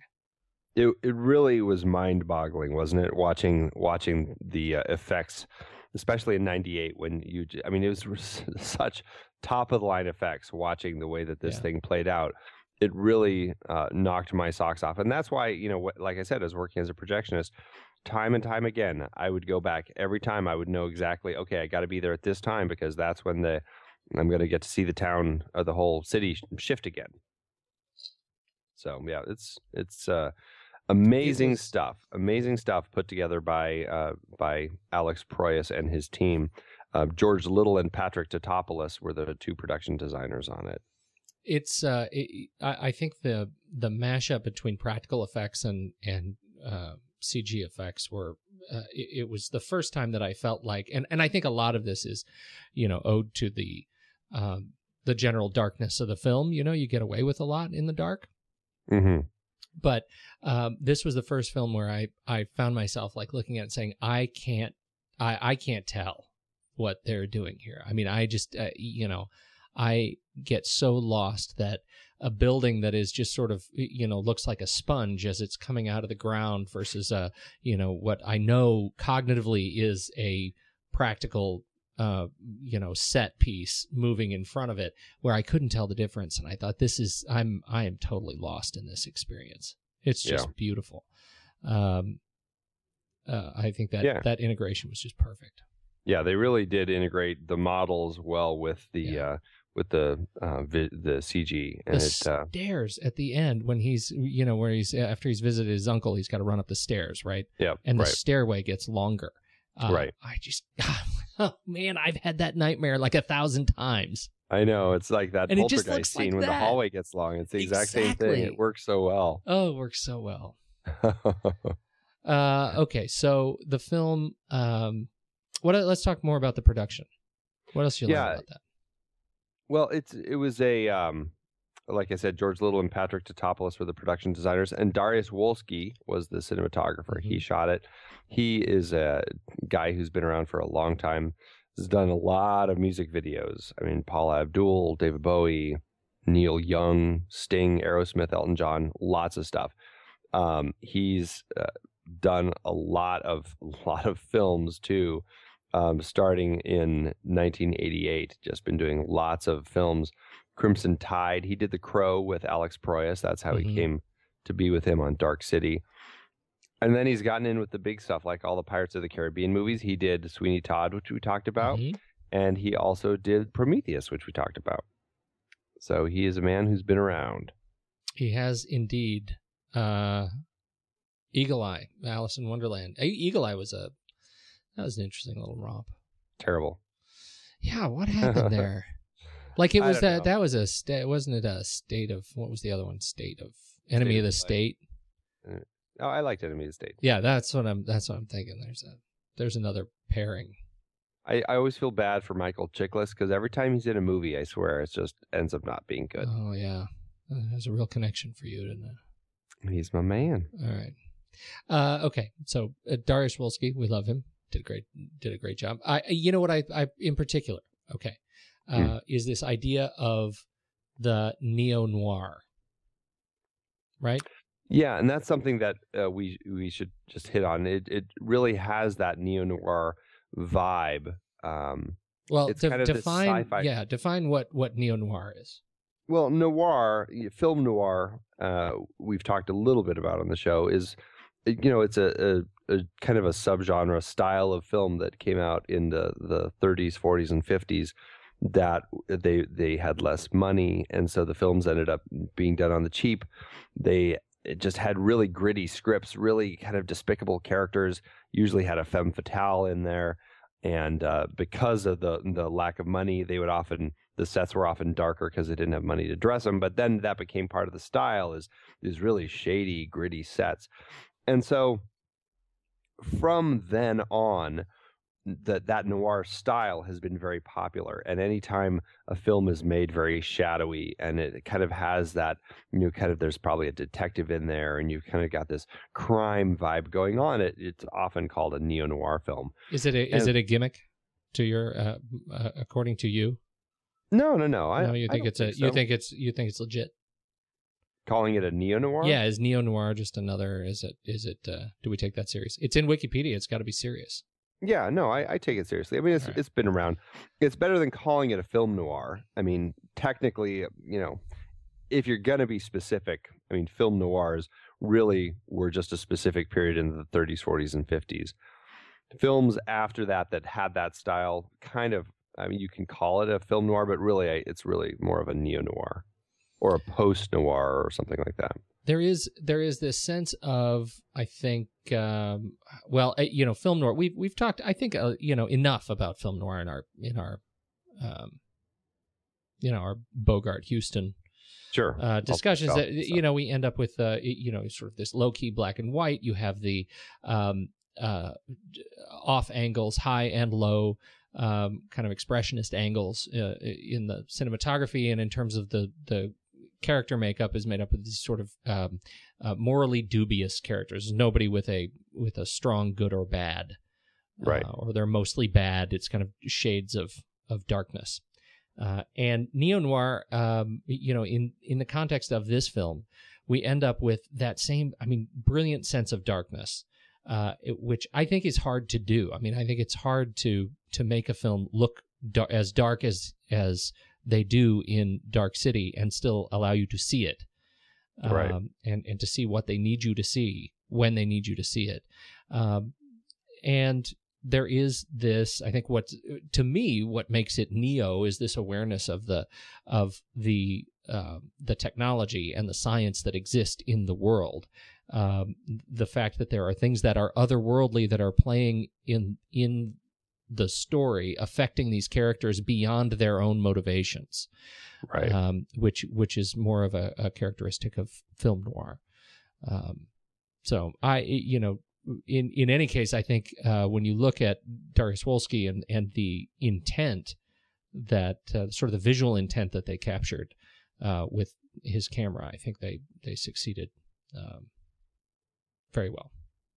It it really was mind boggling, wasn't it? Watching watching the uh, effects, especially in '98 when you, I mean, it was such top of the line effects. Watching the way that this Yeah. thing played out, it really uh, knocked my socks off, and that's why you know, like I said, as working as a projectionist. Time and time again, I would go back every time. I would know exactly, okay, I got to be there at this time because that's when the I'm going to get to see the town or the whole city shift again. So yeah, it's it's uh, amazing was- stuff. Amazing stuff put together by uh, by Alex Proyas and his team. Uh, George Liddle and Patrick Tatopoulos were the two production designers on it. It's uh, it, I, I think the the mashup between practical effects and and uh, CG effects were uh, it, it was the first time that I felt like and and I think a lot of this is you know owed to the um, the general darkness of the film. You know, you get away with a lot in the dark. Mm-hmm. But um, this was the first film where I, I found myself like looking at it saying I can't I, I can't tell what they're doing here. I mean, I just uh, you know I get so lost that a building that is just sort of you know looks like a sponge as it's coming out of the ground versus a you know what I know cognitively is a practical uh you know set piece moving in front of it where I couldn't tell the difference and I thought this is I'm I am totally lost in this experience. It's just Yeah. beautiful. Um uh, I think that Yeah. that integration was just perfect. Yeah, they really did integrate the models well with the Yeah. uh, with the uh, vi- the CG, The and it uh, stairs at the end when he's you know where he's after he's visited his uncle, he's got to run up the stairs, right? yeah, And the right, stairway gets longer. Uh, Right. I just, oh man, I've had that nightmare like a thousand times. I know it's like that And poltergeist looks like scene when that. the hallway gets long. It's the exact same thing. It works so well. Oh, it works so well. Uh, okay, so the film. Um, what? Let's talk more about the production. What else you Yeah. about that? well, it's it was a um, like I said, George Liddle and Patrick Tatopoulos were the production designers, and Dariusz Wolski was the cinematographer. He Mhm. shot it. He is a guy who's been around for a long time. Has done a lot of music videos. I mean, Paula Abdul, David Bowie, Neil Young, Sting, Aerosmith, Elton John, lots of stuff. Um, he's uh, done a lot of a lot of films too. Um, starting in 1988, just been doing lots of films. Crimson Tide. He did The Crow with Alex Proyas. That's how Mhm. he came to be with him on Dark City. And then he's gotten in with the big stuff, like all the Pirates of the Caribbean movies. He did Sweeney Todd, which we talked about, Mhm. and he also did Prometheus, which we talked about. So he is a man who's been around. He has indeed. Uh, Eagle Eye, Alice in Wonderland. Eagle Eye was a that was an interesting little romp. Terrible. Yeah, what happened there? Like it was that know. that was a state wasn't it a state of what was the other one? State of enemy State of the state. Oh, I liked Enemy of the State. Yeah, that's what I'm that's what I'm thinking. There's a there's another pairing. I, I always feel bad for Michael Chiklis because every time he's in a movie, I swear it just ends up not being good. Oh yeah. Uh, There's a real connection for you, didn't it? He's my man. All right. Uh, okay. So uh, Dariusz Wolski, we love him. Did a great did a great job. I you know what I I in particular. Okay. Uh, Hmm. is this idea of the neo noir. Right? Yeah, and that's something that uh, we we should just hit on. It it really has that neo noir vibe. Um, Well, It's de- kind of define sci-fi- yeah, define what what neo noir is. well, noir, film noir. Uh, we've talked a little bit about on the show. Is you know, it's a, a, a kind of a subgenre style of film that came out in the the 30s, 40s, and 50s. That they they had less money, and so the films ended up being done on the cheap. They just had really gritty scripts, really kind of despicable characters. Usually had a femme fatale in there, and uh, because of the the lack of money, they would often the sets were often darker because they didn't have money to dress them. But then that became part of the style is these really shady, gritty sets, and so from then on. That that noir style has been very popular, and anytime a film is made very shadowy and it kind of has that you know kind of there's probably a detective in there and you've kind of got this crime vibe going on it it's often called a neo noir film Is it a, is it a gimmick to your uh, uh, according to you? no no no I, no, you think it's a so. you think it's you think it's legit. calling it a neo noir Yeah, is neo noir just another? Is it? Is it? Uh, do we take that serious? It's in Wikipedia. It's got to be serious. Yeah no I, I take it seriously. I mean it's Right. it's been around. It's better than calling it a film noir. I mean technically you know if you're gonna be specific i mean film noirs really were just a specific period in the 30s 40s and 50s films after that that had that style kind of i mean you can call it a film noir but really it's really more of a neo noir or a post noir or something like that There is there is this sense of I think um, well uh, you know film noir. We've we've talked I think uh, you know enough about film noir in our in our um, you know our Bogart Huston sure uh, discussions that so. you know we end up with uh, you know sort of this low key black and white. You have the um, uh, off angles, high and low, um, kind of expressionist angles uh, in the cinematography, and in terms of the the character makeup is made up of these sort of um, uh, morally dubious characters. Nobody with a with a strong good or bad, Right. Uh, or they're mostly bad. It's kind of shades of of darkness. Uh, and neo noir, um, you know, in in the context of this film, we end up with that same, I mean, brilliant sense of darkness, uh, it- which I think is hard to do. I mean, I think it's hard to to make a film look dar- as dark as as they do in Dark City and still allow you to see it, Right. um, and and to see what they need you to see when they need you to see it, um, and there is this i think what to me what makes it neo is this awareness of the of the uh, the technology and the science that exist in the world. Um, the fact that there are things that are otherworldly that are playing in in the story affecting these characters beyond their own motivations Right. um, which which is more of a, a characteristic of film noir. Um, so I, you know, in in any case, I think uh, when you look at Dariusz Wolski and and the intent that uh, sort of the visual intent that they captured uh, with his camera, I think they they succeeded um, very well.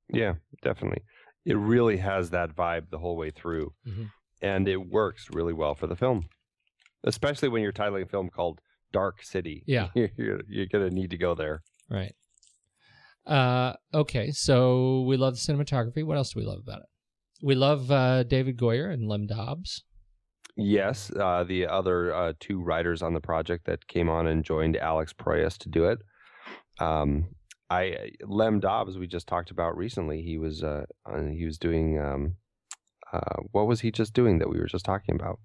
Yeah, definitely. It really has that vibe the whole way through, Mhm. and it works really well for the film, especially when you're titling a film called Dark City. Yeah. you're, you're gonna need to go there. Right. Uh, okay, so we love the cinematography. What else do we love about it? We love uh, David Goyer and Lem Dobbs. Yes, uh, the other uh, two writers on the project that came on and joined Alex Proyas to do it. Um, I Lem Dobbs we just talked about recently. He was uh, he was doing um, uh, what was he just doing that we were just talking about?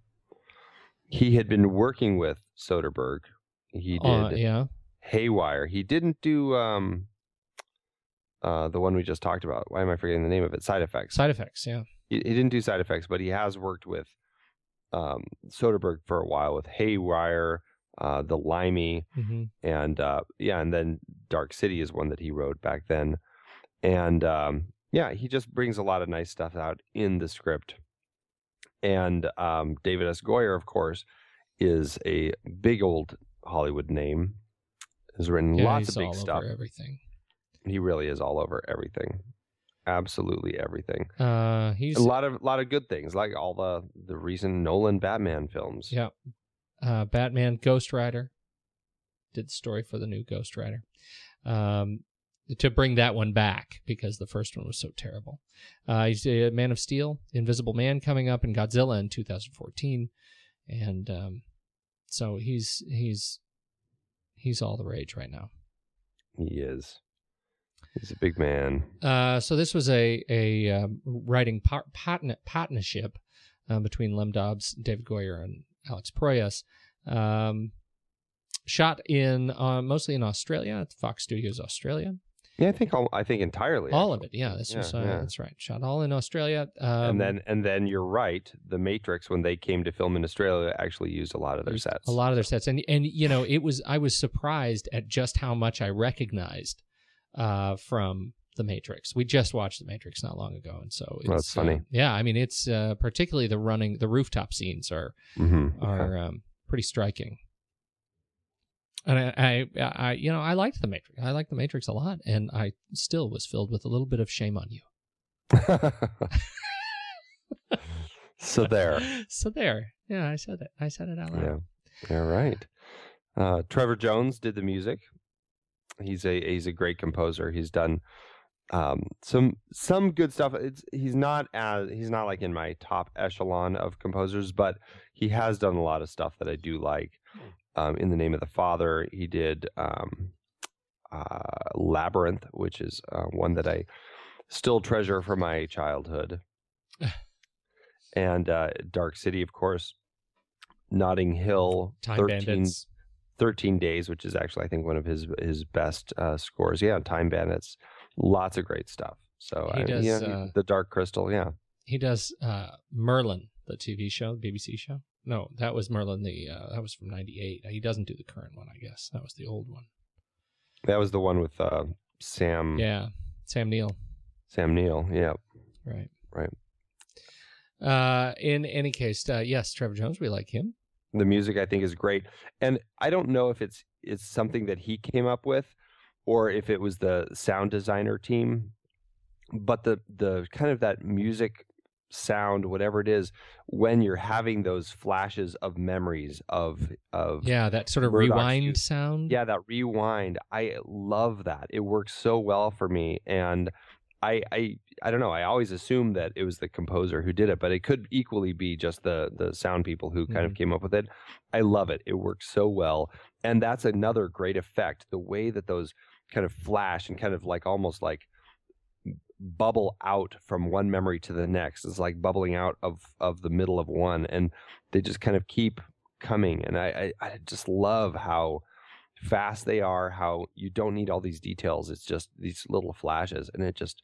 He had been working with Soderbergh. He did Uh, yeah. Haywire. He didn't do um, uh, the one we just talked about. Why am I forgetting the name of it? Side effects. Side effects. Yeah. he, he didn't do side effects, but he has worked with um, Soderbergh for a while with Haywire, uh, The Limey, hmm and uh, yeah, and then Dark City is one that he wrote back then, and um, yeah, he just brings a lot of nice stuff out in the script. And um, David S. Goyer, of course, is a big old Hollywood name. Has written Yeah, lots of big all stuff. over everything. He really is all over everything, absolutely everything Uh, he's a lot of lot of good things, like all the the recent Nolan Batman films. yeah. Uh, Batman, Ghost Rider. Did the story for the new Ghost Rider. Um, to bring that one back because the first one was so terrible. Uh, he's a Man of Steel, Invisible Man coming up, and Godzilla in 2014, and um, so he's he's he's all the rage right now. He is. He's a big man. Uh, so this was a a um, writing par- partner, partnership uh, between Lem Dobbs, David Goyer, and Alex Proyas. Um, shot in uh, mostly in Australia at Fox Studios Australia. Yeah, I think all, I think entirely. all of it, yeah. Was Yeah, uh, yeah. that's right. Shot all in Australia. Um, and then and then you're right. The Matrix, when they came to film in Australia, actually used a lot of their sets. a lot of their sets, and and you know it was I was surprised at just how much I recognized uh, from the Matrix. We just watched the Matrix not long ago, and so it's, Oh, that's funny. uh, yeah, I mean it's uh, particularly the running the rooftop scenes are hmm are um, pretty striking. And I, I, I, you know, I liked the Matrix. I liked the Matrix a lot, and I still was filled with a little bit of shame on you. so there. So there, yeah, I said it. I said it out loud. Yeah. All right. Uh, Trevor Jones did the music. He's a he's a great composer. He's done um, some some good stuff. It's he's not as he's not like in my top echelon of composers, but he has done a lot of stuff that I do like. Um, in the name of the Father, he did um, uh, Labyrinth, which is uh, one that I still treasure from my childhood, and uh, Dark City, of course. Notting Hill, Time 13, Bandits. 13 Days, which is actually I think one of his his best uh, scores. Yeah, Time Bandits, lots of great stuff. So He I- does, yeah, uh, the Dark Crystal. Yeah, He does uh, Merlin, the TV show, BBC show. No, that was Merlin. The uh, that was from '98. He doesn't do the current one, I guess. That was the old one. that was the one with uh, Sam Yeah, Sam Neill. Sam Neill. Yeah, Right. Right. Uh, in any case, uh, yes, Trevor Jones. We like him. the music I think is great, and I don't know if it's it's something that he came up with, or if it was the sound designer team, but the the kind of that music sound whatever it is when you're having those flashes of memories of of Yeah, that sort of Murdoch's rewind use- sound. yeah that rewind. I love that. It works so well for me and i i i don't know i always assumed that it was the composer who did it but it could equally be just the the sound people who kind of mm-hmm. came up with it i love it it works so well and that's another great effect the way that those kind of flash and kind of like almost like bubble out from one memory to the next it's like bubbling out of of the middle of one and they just kind of keep coming and i i, I just love how fast they are, how you don't need all these details. It's just these little flashes, and it just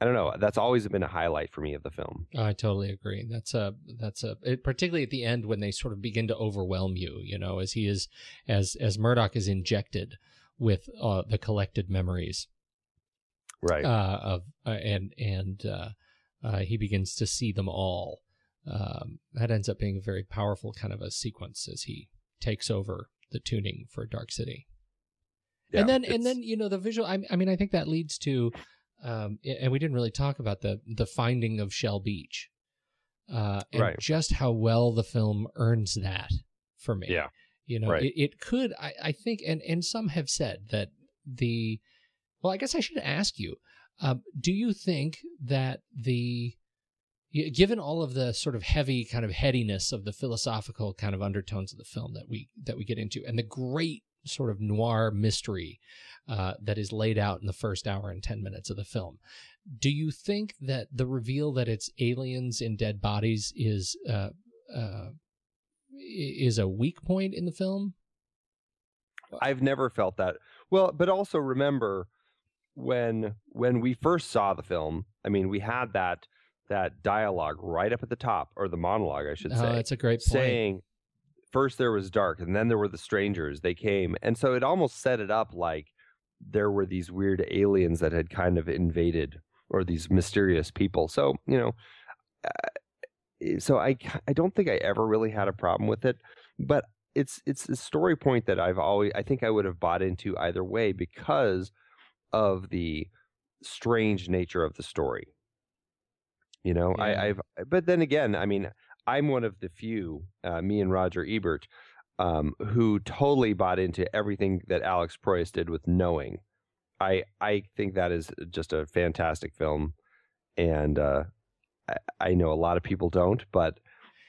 I don't know. That's always been a highlight for me of the film. I totally agree. That's a that's a it, particularly at the end when they sort of begin to overwhelm you. You know, as he is as as Murdoch is injected with uh, the collected memories, right? Uh, of uh, and and uh, uh, he begins to see them all. Um, that ends up being a very powerful kind of a sequence as he takes over the tuning for Dark City. Yeah, and then and then you know the visual. I, I mean, I think that leads to um, and we didn't really talk about the the finding of Shell Beach, uh, and right. just how well the film earns that for me. Yeah, you know, right. it, it could. I, I think, and and some have said that the. Well, I guess I should ask you: um, Do you think that the given all of the sort of heavy kind of headiness of the philosophical kind of undertones of the film that we that we get into and the great sort of noir mystery uh, that is laid out in the first hour and 10 minutes of the film. Do you think that the reveal that it's aliens in dead bodies is uh, uh, is a weak point in the film? I've never felt that. Well, but also remember when when we first saw the film, I mean, we had that that dialogue right up at the top, or the monologue, I should oh, say. That's a great point. Saying first there was dark and then there were the strangers they came and so it almost set it up like there were these weird aliens that had kind of invaded or these mysterious people so you know uh, so i i don't think i ever really had a problem with it but it's it's a story point that i've always i think i would have bought into either way because of the strange nature of the story you know yeah. i i've but then again i mean I'm one of the few, uh, me and Roger Ebert, um, who totally bought into everything that Alex Proyas did with Knowing. I I think that is just a fantastic film, and uh, I, I, know a lot of people don't, but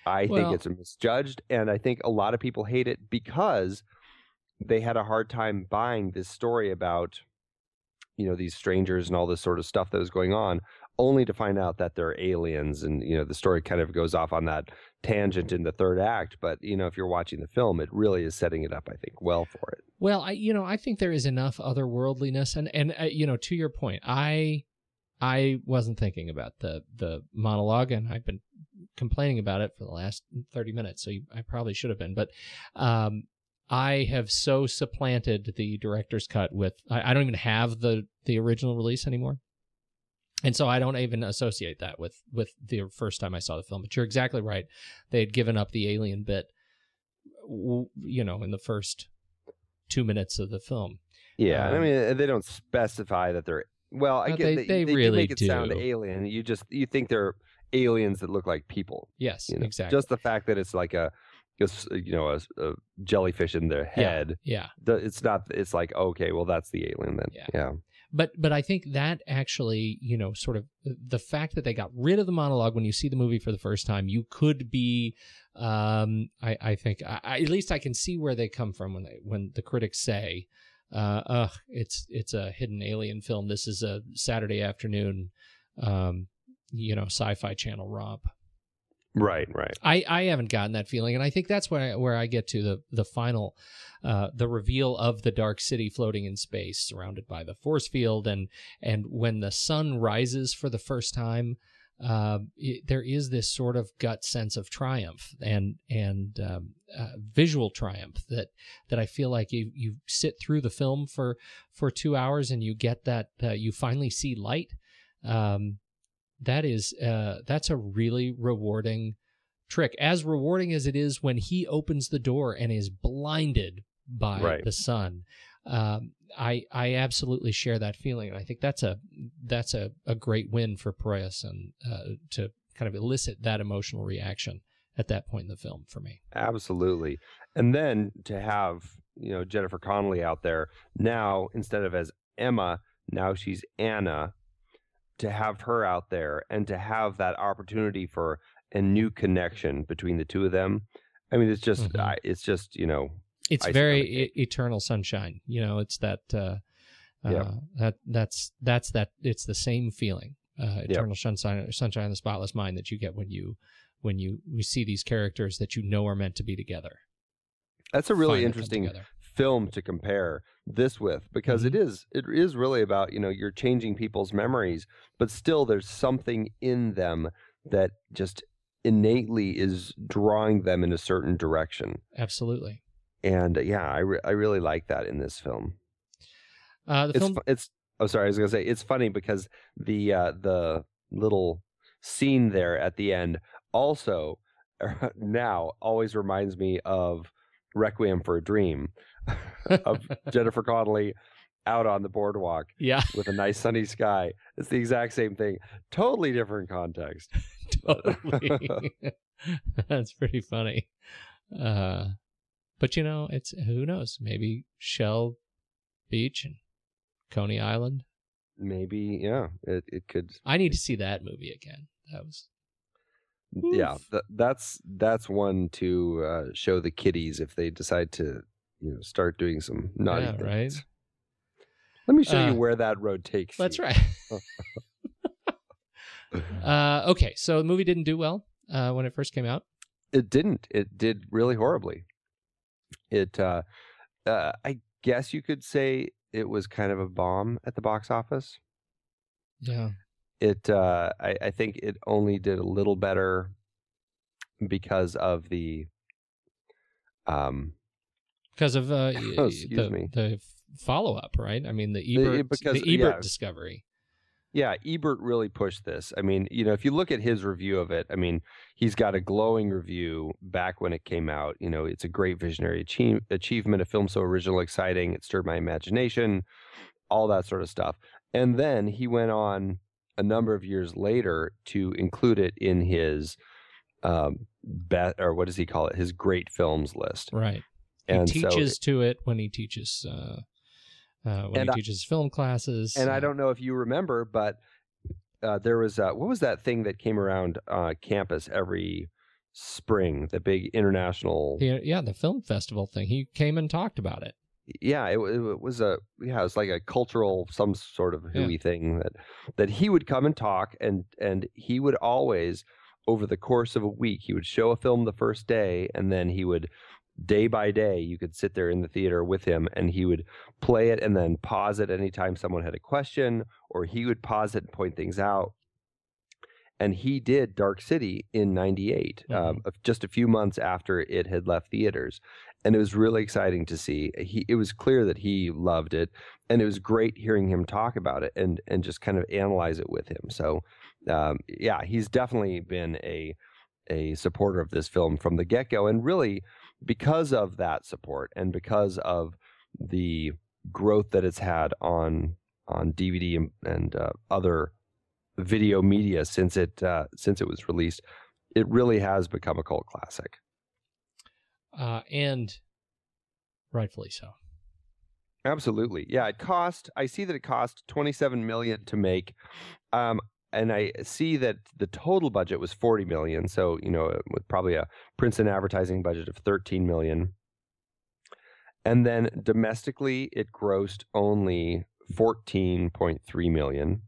I well, think it's misjudged, and I think a lot of people hate it because they had a hard time buying this story about you know these strangers and all this sort of stuff that was going on only to find out that they're aliens and you know the story kind of goes off on that tangent in the third act but you know if you're watching the film it really is setting it up i think well for it. Well i you know i think there is enough otherworldliness and and uh, you know to your point i i wasn't thinking about the the monologue and i've been complaining about it for the last 30 minutes so you, i probably should have been but um I have so supplanted the director's cut with I, I don't even have the the original release anymore and so I don't even associate that with with the first time I saw the film. But you're exactly right; they had given up the alien bit, you know, in the first two minutes of the film. Yeah, um, I mean, they don't specify that they're well. I get they, they, they, they really make it do. sound alien. You just you think they're aliens that look like people. Yes, you know? exactly. Just the fact that it's like a you know a, a, jellyfish in their head. Yeah, yeah. It's not. It's like okay, well that's the alien then. Yeah. yeah but but I think that actually, you know, sort of the fact that they got rid of the monologue when you see the movie for the first time, you could be, um, I, I think, I, at least I can see where they come from when they when the critics say, uh, ugh, it's it's a hidden alien film. This is a Saturday afternoon, um, you know, sci-fi channel romp. Right, right. I, I haven't gotten that feeling, and I think that's where I, where I get to the the final, uh, the reveal of the dark city floating in space, surrounded by the force field, and and when the sun rises for the first time, uh, it, there is this sort of gut sense of triumph and and um, uh, visual triumph that that I feel like you you sit through the film for for two hours and you get that uh, you finally see light. Um, that is uh, that's a really rewarding trick. As rewarding as it is when he opens the door and is blinded by right. the sun. Um, I I absolutely share that feeling, and I think that's a that's a, a great win for Proyas and uh, to kind of elicit that emotional reaction at that point in the film for me. Absolutely, and then to have you know Jennifer Connelly out there now instead of as Emma, now she's Anna, to have her out there and to have that opportunity for a new connection between the two of them. I mean, it's just, mm-hmm. I, it's just, you know, it's very e- eternal sunshine. You know, it's that, uh, yeah. Uh, that that's that's that. It's the same feeling, uh, eternal sunshine, sunshine in the spotless mind that you get when you when you, you see these characters that you know are meant to be together. That's a really interesting film to compare this with because it is it is really about you know you're changing people's memories but still there's something in them that just innately is drawing them in a certain direction. Absolutely. and uh, yeah i, re- I really like that in this film. Uh, the it's film fu- it's oh sorry i was gonna say it's funny because the uh the little scene there at the end also now always reminds me of requiem for a dream of jennifer connelly out on the boardwalk yeah, with a nice sunny sky it's the exact same thing totally different context totally. That's pretty funny. Uh, but you know, it's who knows? Maybe Shell Beach and Coney Island. maybe yeah it, it could I need to see that movie again. That was yeah th- that's that's one to uh, show the kiddies if they decide to you know start doing some naughty Yeah, things right. let me show Uh, you where that road takes you. that's you. right. uh, okay, so the movie didn't do well uh, when it first came out. it didn't it did really horribly it uh, uh i guess you could say it was kind of a bomb at the box office Yeah. it uh I, I think it only did a little better because of the um Because of uh, Oh, the, the follow up, right? I mean, the Ebert, because- the Ebert yeah. discovery. Yeah, Ebert really pushed this. I mean, you know, if you look at his review of it, I mean, he's got a glowing review back when it came out. You know, it's a great visionary achieve- achievement, a film so original, exciting, it stirred my imagination, all that sort of stuff. And then he went on a number of years later to include it in his um bet or what does he call it? His great films list. Right. He And so teaches to it when he teaches uh, uh, when he I- teaches film classes. and I uh, don't know if you remember, but uh, there was uh, what was that thing that came around uh, campus every spring? The big international. the- yeah, the film festival thing. He came and talked about it. Yeah, it, it was a yeah, it was like a cultural some sort of Yeah. hooey thing that that he would come and talk, and and he would always over the course of a week he would show a film the first day, and then he would day by day you could sit there in the theater with him and he would play it and then pause it anytime someone had a question or he would pause it and point things out. And he did dark city in 98 um, just a few months after it had left theaters. And it was really exciting to see. He it was clear that he loved it and it was great hearing him talk about it and and just kind of analyze it with him. So um, yeah he's definitely been a a supporter of this film from the get-go and really because of that support and because of the growth that it's had on on DVD and, and uh, other video media since it uh, since it was released, it really has become a cult classic. Uh, and rightfully so. Absolutely, yeah. It cost. I see that it cost twenty seven million to make, um, and I see that the total budget was forty million. So you know, with probably a Princeton advertising budget of thirteen million, and then domestically it grossed only fourteen point three million.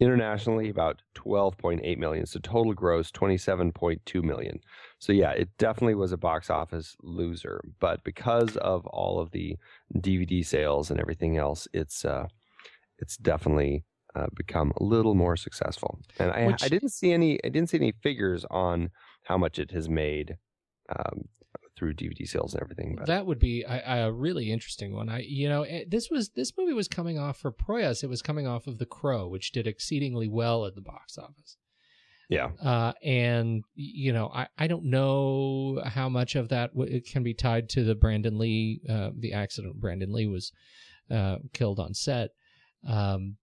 Internationally, about twelve point eight million. So total gross twenty seven point two million. So yeah, it definitely was a box office loser. But because of all of the DVD sales and everything else, it's uh, it's definitely uh, become a little more successful. And I, Which- I didn't see any I didn't see any figures on how much it has made um, through DVD sales and everything. But That would be a, a really interesting one. I, you know, this was this movie was coming off for Proyas. It was coming off of The Crow, which did exceedingly well at the box office. yeah, Uh, and you know, I, I don't know how much of that w- it can be tied to the Brandon Lee, uh, the accident. Brandon Lee was uh, killed on set, um,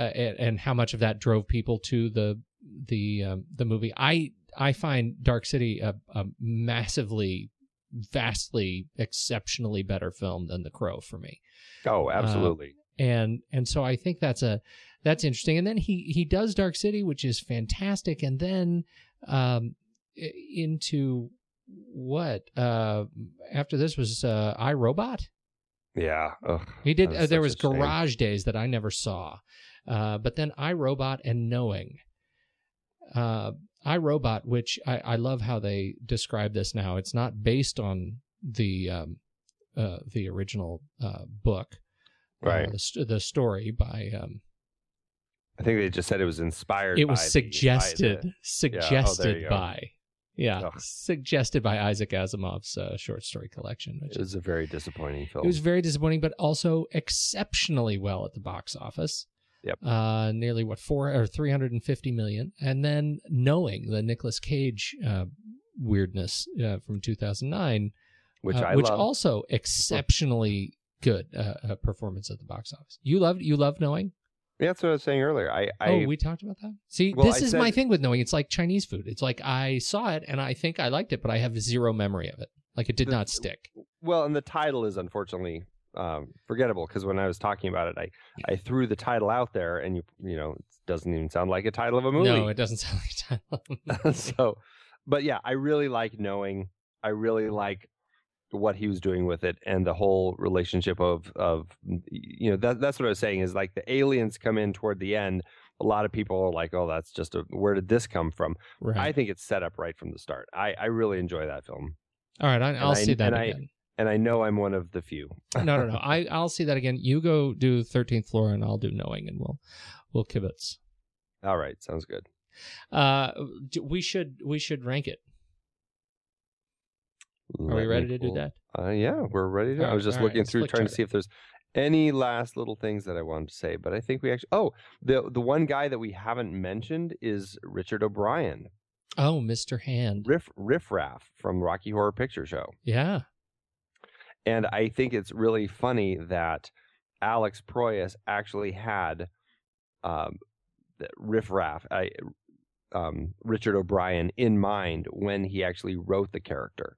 uh, and, and how much of that drove people to the the um, the movie. I I find Dark City a, a massively, vastly, exceptionally better film than The Crow for me oh, absolutely. and and so I think that's a that's interesting. And then he he does Dark City, which is fantastic, and then um into what uh after this was uh I, Robot. yeah, Ugh, He did. Uh, there was a shame. Garage Days that I never saw, uh, but then I, Robot and Knowing. Uh, I, Robot, which I, I love how they describe this now. It's not based on the um, uh, the original uh, book, Right. Uh, the, st- the story by um, I think they just said it was inspired. it by was the- suggested the- Oh, suggested you go. by yeah Ugh. suggested by Isaac Asimov's uh, short story collection. Which it was a very disappointing film. It was very disappointing, but also exceptionally well at the box office. Yep. Uh, nearly what four or three hundred and fifty million, and then knowing the Nicolas Cage uh, weirdness uh, from two thousand nine, which uh, I which love. also exceptionally good uh, uh, performance at the box office. You loved you loved knowing. Yeah, that's what I was saying earlier. I, I oh, we talked about that. See, Well, this I is my thing with knowing. It's like Chinese food. It's like I saw it and I think I liked it, but I have zero memory of it. Like it did The- not stick. well, and the title is unfortunately um, forgettable because when I was talking about it, I I threw the title out there, and you you know it doesn't even sound like a title of a movie. No, it doesn't sound like a title. so, but yeah, I really like knowing. I really like what he was doing with it and the whole relationship of of you know that that's what I was saying is like the aliens come in toward the end. A lot of people are like, "Oh, that's just a where did this come from?" right. I think it's set up right from the start. I I really enjoy that film, All right, I, I'll I- see that and I- again. And I know I'm one of the few. no, no, no. I I'll see that again. You go do thirteenth floor, and I'll do knowing, and we'll we'll kibitz. All right, sounds good. Uh, we should we should rank it. Are we ready to do that? Uh, yeah, we're ready to. All I was just right, looking let's through trying to see if there's any last little things that I wanted to say, but I think we actually. Oh, the the one guy that we haven't mentioned is Richard O'Brien, Oh, Mr. Hand. Riff Riff Raff from Rocky Horror Picture Show, Yeah. And I think it's really funny that Alex Proyas actually had um, Riff Raff, I, um, Richard O'Brien in mind when he actually wrote the character.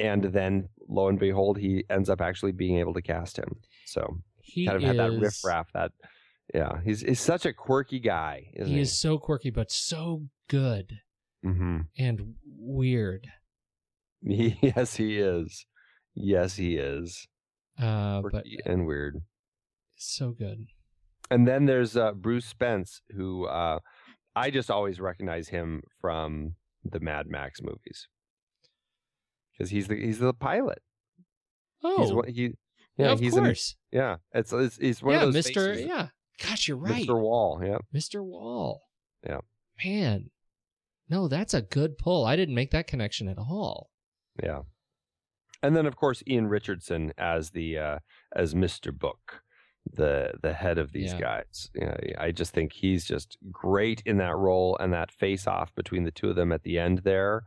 And then, lo and behold, he ends up actually being able to cast him. So He kind of is, had that riff raff. That yeah, he's he's such a quirky guy, isn't He he? is so quirky, but so good hmm and weird. yes, he is. Yes, he is. Uh, but and weird. so good. And then there's uh, Bruce Spence, who uh, I just always recognize him from the Mad Max movies because he's the he's the pilot. Oh, He's one, he yeah of he's course. yeah it's it's he's one yeah, of those Mr. faces, Yeah. Gosh, you're right. Mr. Wall. Yeah, Mr. Wall. Yeah. Man. No, that's a good pull. I didn't make that connection at all. yeah. And then of course Ian Richardson as the uh, as Mr. Book, the the head of these Yeah. guys. Yeah, I just think he's just great in that role, and that face off between the two of them at the end there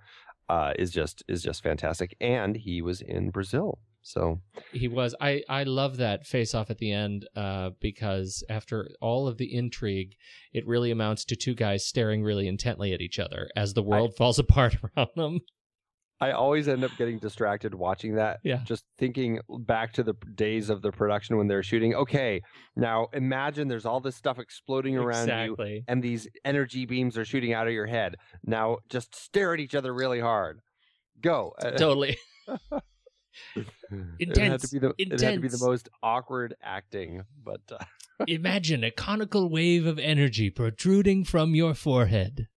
uh, is just is just fantastic. And he was in Brazil, so He was. I I love that face off at the end uh, because after all of the intrigue, it really amounts to two guys staring really intently at each other as the world falls apart around them. I always end up getting distracted watching that. Yeah. Just thinking back to the days of the production when they're shooting. Okay, now imagine there's all this stuff exploding around you and these energy beams are shooting out of your head. Now just stare at each other really hard. Go. Totally. it had to be the it had to be the most awkward acting, but uh, Imagine a conical wave of energy protruding from your forehead.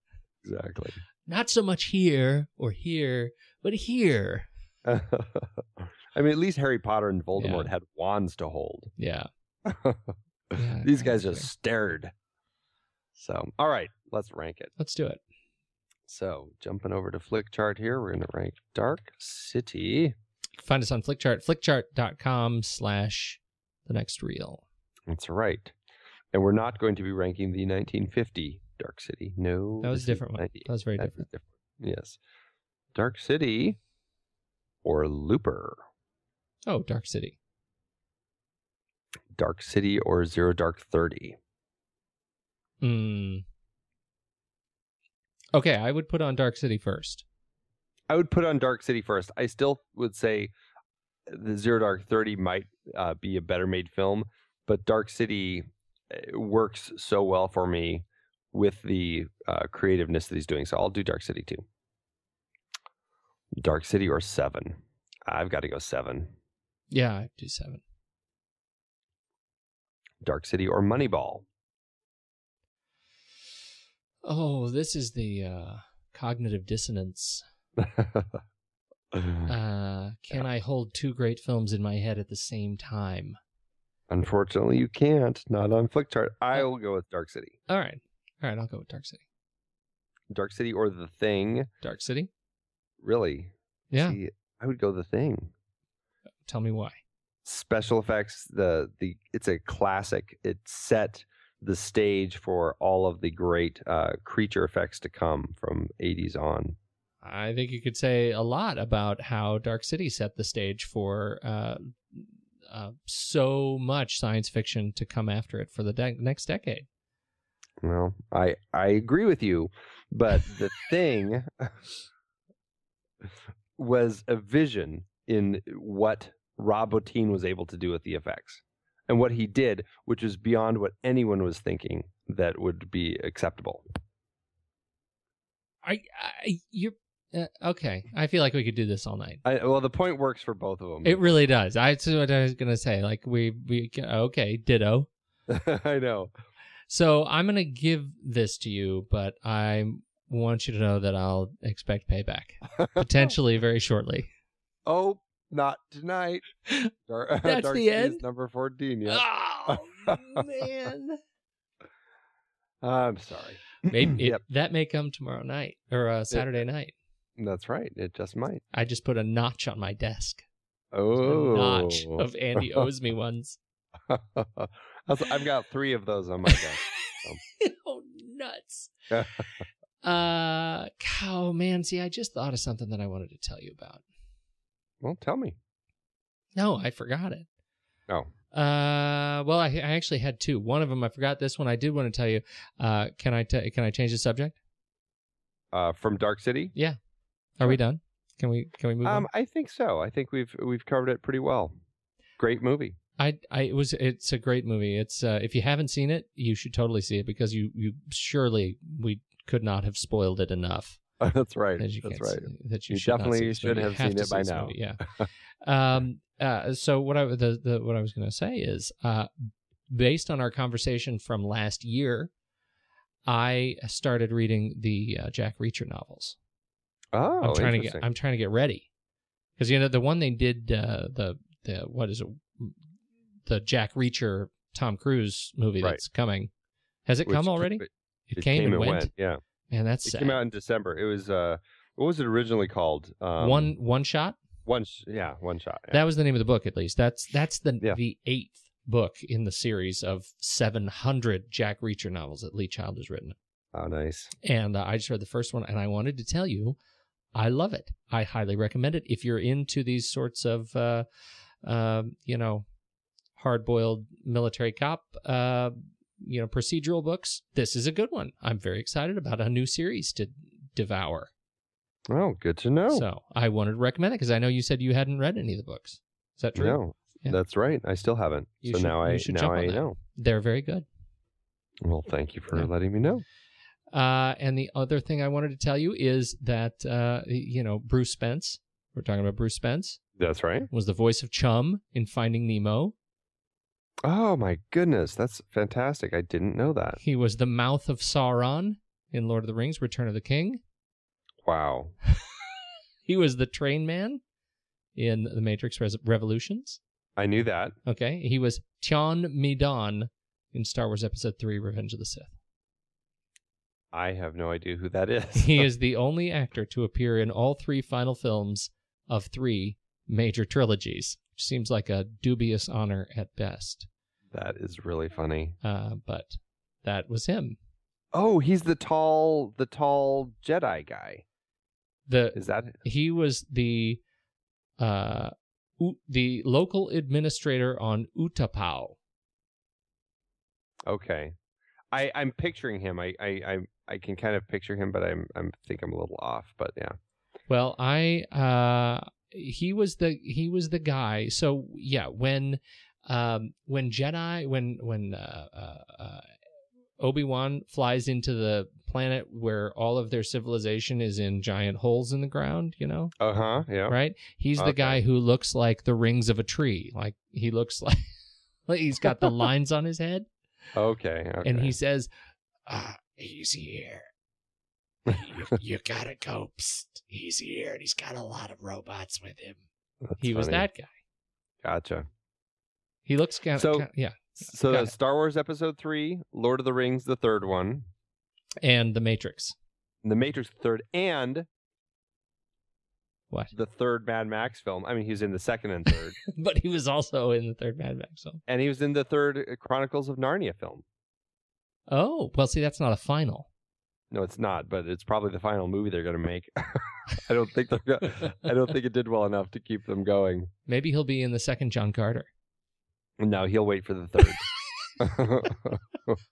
exactly. Not so much here or here, but here. I mean, at least Harry Potter and Voldemort Yeah. had wands to hold. Yeah. Yeah, These guys just stared. So, all right, let's rank it. Let's do it. So, jumping over to Flickchart here, we're going to rank Dark City. Find us on Flickchart, flickchart.com slash the next reel. That's right. And we're not going to be ranking the 1950 Dark City. No. That was a different one. That was very that different. different. Yes. Dark City or Looper. Oh, Dark City. Dark City or Zero Dark 30. Hmm. Okay, I would put on Dark City first. I would put on Dark City first. I still would say the Zero Dark Thirty might uh, be a better made film, but Dark City uh, works so well for me with the uh, creativeness that he's doing. So I'll do Dark City too. Dark City or Seven? I've got to go Seven. Yeah, I'd do seven. Dark City or Moneyball? Oh, this is the uh, cognitive dissonance. Uh, can I hold two great films in my head at the same time? Unfortunately, you can't. Not on Flickchart. I will go with Dark City. All right. All right, I'll go with Dark City. Dark City or The Thing. Dark City? Really? Yeah. See, I would go The Thing. Tell me why. Special effects. The the it's a classic. It set the stage for all of the great uh, creature effects to come from 80s on. I think you could say a lot about how Dark City set the stage for uh, uh, so much science fiction to come after it for the de- next decade. Well, I I agree with you, but the thing was a vision in what Rob Bottin was able to do with the effects and what he did, which is beyond what anyone was thinking that would be acceptable. I, I you're uh, okay. I feel like we could do this all night. I, well, the point works for both of them. It really does. I, that's what I was gonna say. Like we we okay, ditto. I know. So I'm gonna give this to you, but I want you to know that I'll expect payback potentially very shortly. Oh, not tonight. Dar- That's the end? number fourteen. Yeah. Oh man. I'm sorry. Maybe it, Yep. that may come tomorrow night or uh, Saturday night. That's right. It just might. I just put a notch on my desk. Oh, A notch of Andy owes me ones. I've got three of those on my desk. oh, nuts. Uh, oh man, see, I just thought of something that I wanted to tell you about. Well, tell me. No, I forgot it. Oh, Uh, well, I, I actually had two. One of them I forgot. This one I did want to tell you. Uh, can I t- can I change the subject? uh, from Dark City. Yeah. Are we done? Can we can we move Um, on? I think so. I think we've we've covered it pretty well. Great movie. I I it was it's a great movie. It's uh, if you haven't seen it, you should totally see it because you you surely we could not have spoiled it enough. That's right. that you That's right. see- that you, You should definitely should. You have seen it by now. movie, Yeah. um. Uh. So what I the, the what I was going to say is uh, based on our conversation from last year, I started reading the uh, Jack Reacher novels. Oh, I'm trying to get. I'm trying to get ready because you know the one they did uh, the the what is it the Jack Reacher Tom Cruise movie Right. that's coming. Has it Which come already? It, It, came, and went. Yeah, Man, that's it sad. came out in December. It was uh, what was it originally called? Um, one one shot. one, sh- yeah, one shot. Yeah. That was the name of the book, at least. That's that's the Yeah. the eighth book in the series of 700 Jack Reacher novels that Lee Child has written. oh, nice. And uh, I just read the first one, and I wanted to tell you, I love it. I highly recommend it if you're into these sorts of, uh, um, you know, hard-boiled military cop, uh, you know, procedural books. This is a good one. I'm very excited about a new series to devour. Oh, good to know. So I wanted to recommend it because I know you said you hadn't read any of the books. Is that true? No, Yeah. that's right. I still haven't. You so should- now I now I that. know. They're very good. Well, thank you for Yeah. letting me know. Uh, and the other thing I wanted to tell you is that uh, you know Bruce Spence. We're talking about Bruce Spence That's right. was the voice of Chum in Finding Nemo. Oh my goodness, that's fantastic. I didn't know that. He was the mouth of Sauron in Lord of the Rings: Return of the King. Wow. He was the train man in The Matrix Revolutions. I knew that. Okay, he was Tion Medon in Star Wars Episode Three: Revenge of the Sith. I have no idea who that is. he is the only actor to appear in all three final films of three major trilogies, which seems like a dubious honor at best. that is really funny. Uh, but that was him. Oh, he's the tall the tall Jedi guy. The Is that he was the uh the local administrator on Utapau. okay? I I'm picturing him. I I I, I can kind of picture him, but I'm I'm think I'm a little off. But yeah. Well, I uh he was the he was the guy. So yeah, when um when Jedi when when uh, uh, uh Obi-Wan flies into the planet where all of their civilization is in giant holes in the ground, you know, Uh huh. Yeah. right? He's the guy who looks like the rings of a tree. Like he looks like like he's got the lines on his head Okay. Okay. and he says, ah, he's here. You, you gotta go. Psst, he's here, and he's got a lot of robots with him. That's he was that guy. Gotcha. He looks kind of So- yeah. So Star Wars Episode Three, Lord of the Rings, the third one, And the Matrix. The Matrix, the third, and What? the third Mad Max film. I mean, he's in the second and third, But he was also in the third Mad Max film. and he was in the third uh, Chronicles of Narnia film. Oh, well, see, that's not a final. No, it's not, but it's probably the final movie they're going to make. I don't think they're. Gonna, I don't think it did well enough to keep them going. Maybe he'll be in the second John Carter. No, he'll wait for the third.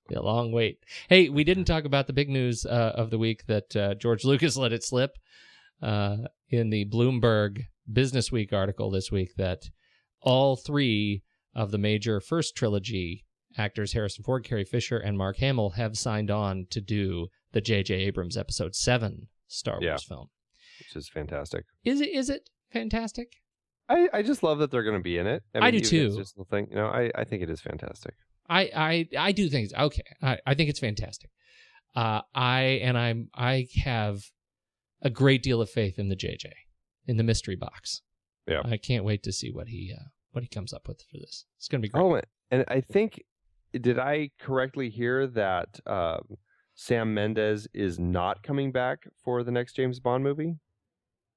Be a long wait. Hey, we didn't talk about the big news uh, of the week that uh, George Lucas let it slip uh, in the Bloomberg Business Week article this week that all three of the major first trilogy actors, Harrison Ford, Carrie Fisher, and Mark Hamill, have signed on to do the J.J. Abrams Episode 7 Star Yeah. Wars film. which is fantastic. Is it? Is it fantastic? I, I just love that they're going to be in it. I do even if too. It's just the thing, you know. I, I think it is fantastic. I I I do think it's okay. I, I think it's fantastic. Uh, I and I'm I have a great deal of faith in the JJ in the mystery box. Yeah. I can't wait to see what he uh, what he comes up with for this. It's gonna be great. Oh, and I think did I correctly hear that um, Sam Mendes is not coming back for the next James Bond movie?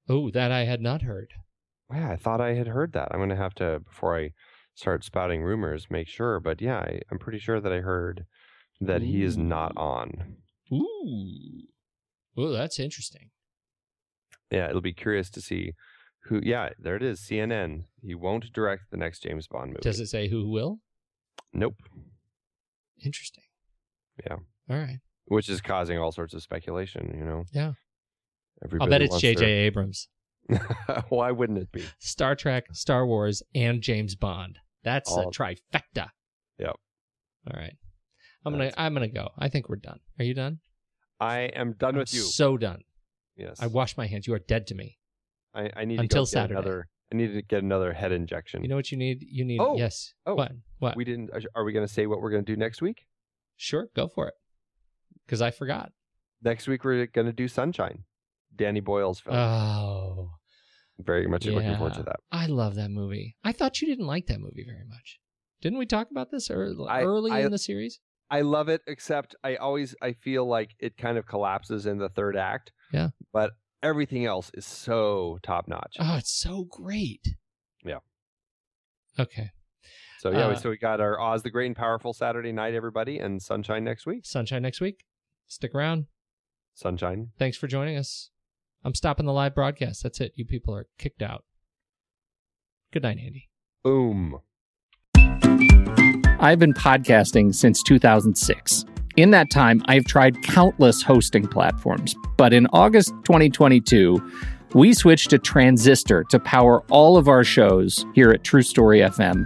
Oh, that I had not heard. Yeah, I thought I had heard that. I'm going to have to before I start spouting rumors, make sure. But yeah, I, I'm pretty sure that I heard that he is not on. Ooh, oh, that's interesting. Yeah, it'll be curious to see who. Yeah, there it is. CNN. He won't direct the next James Bond movie. Does it say who will? Nope. Interesting. Yeah. All right. Which is causing all sorts of speculation. You know. Yeah. Everybody I'll bet it's J.J. their- Abrams. Why wouldn't it be? Star Trek, Star Wars, and James Bond. That's a trifecta. Yep. All right. I'm gonna I'm gonna go. I think we're done. Are you done? I am done I'm with you. So done. yes. I wash my hands. You are dead to me. I, I need Until to go get Saturday. another. I need to get another head injection. You know what you need? You need Oh. yes. Oh. What? What? we didn't. Are we going to say what we're going to do next week? sure, go for it. Because I forgot. Next week we're going to do Sunshine, Danny Boyle's film. Oh, Very much looking forward to that. I love that movie. I thought you didn't like that movie very much. Didn't we talk about this early, I- early I- in the series? I love it, except I always I feel like it kind of collapses in the third act. Yeah. But everything else is so top notch. Oh, it's so great. Yeah. Okay. So yeah, uh, so we got our Oz the Great and Powerful Saturday night, everybody, and Sunshine next week. Sunshine next week. Stick around. Sunshine. Thanks for joining us. I'm stopping the live broadcast. That's it. You people are kicked out. Good night, Andy. Boom. I've been podcasting since 2006. In that time, I've tried countless hosting platforms, but in August 2022, we switched to Transistor to power all of our shows here at True Story FM,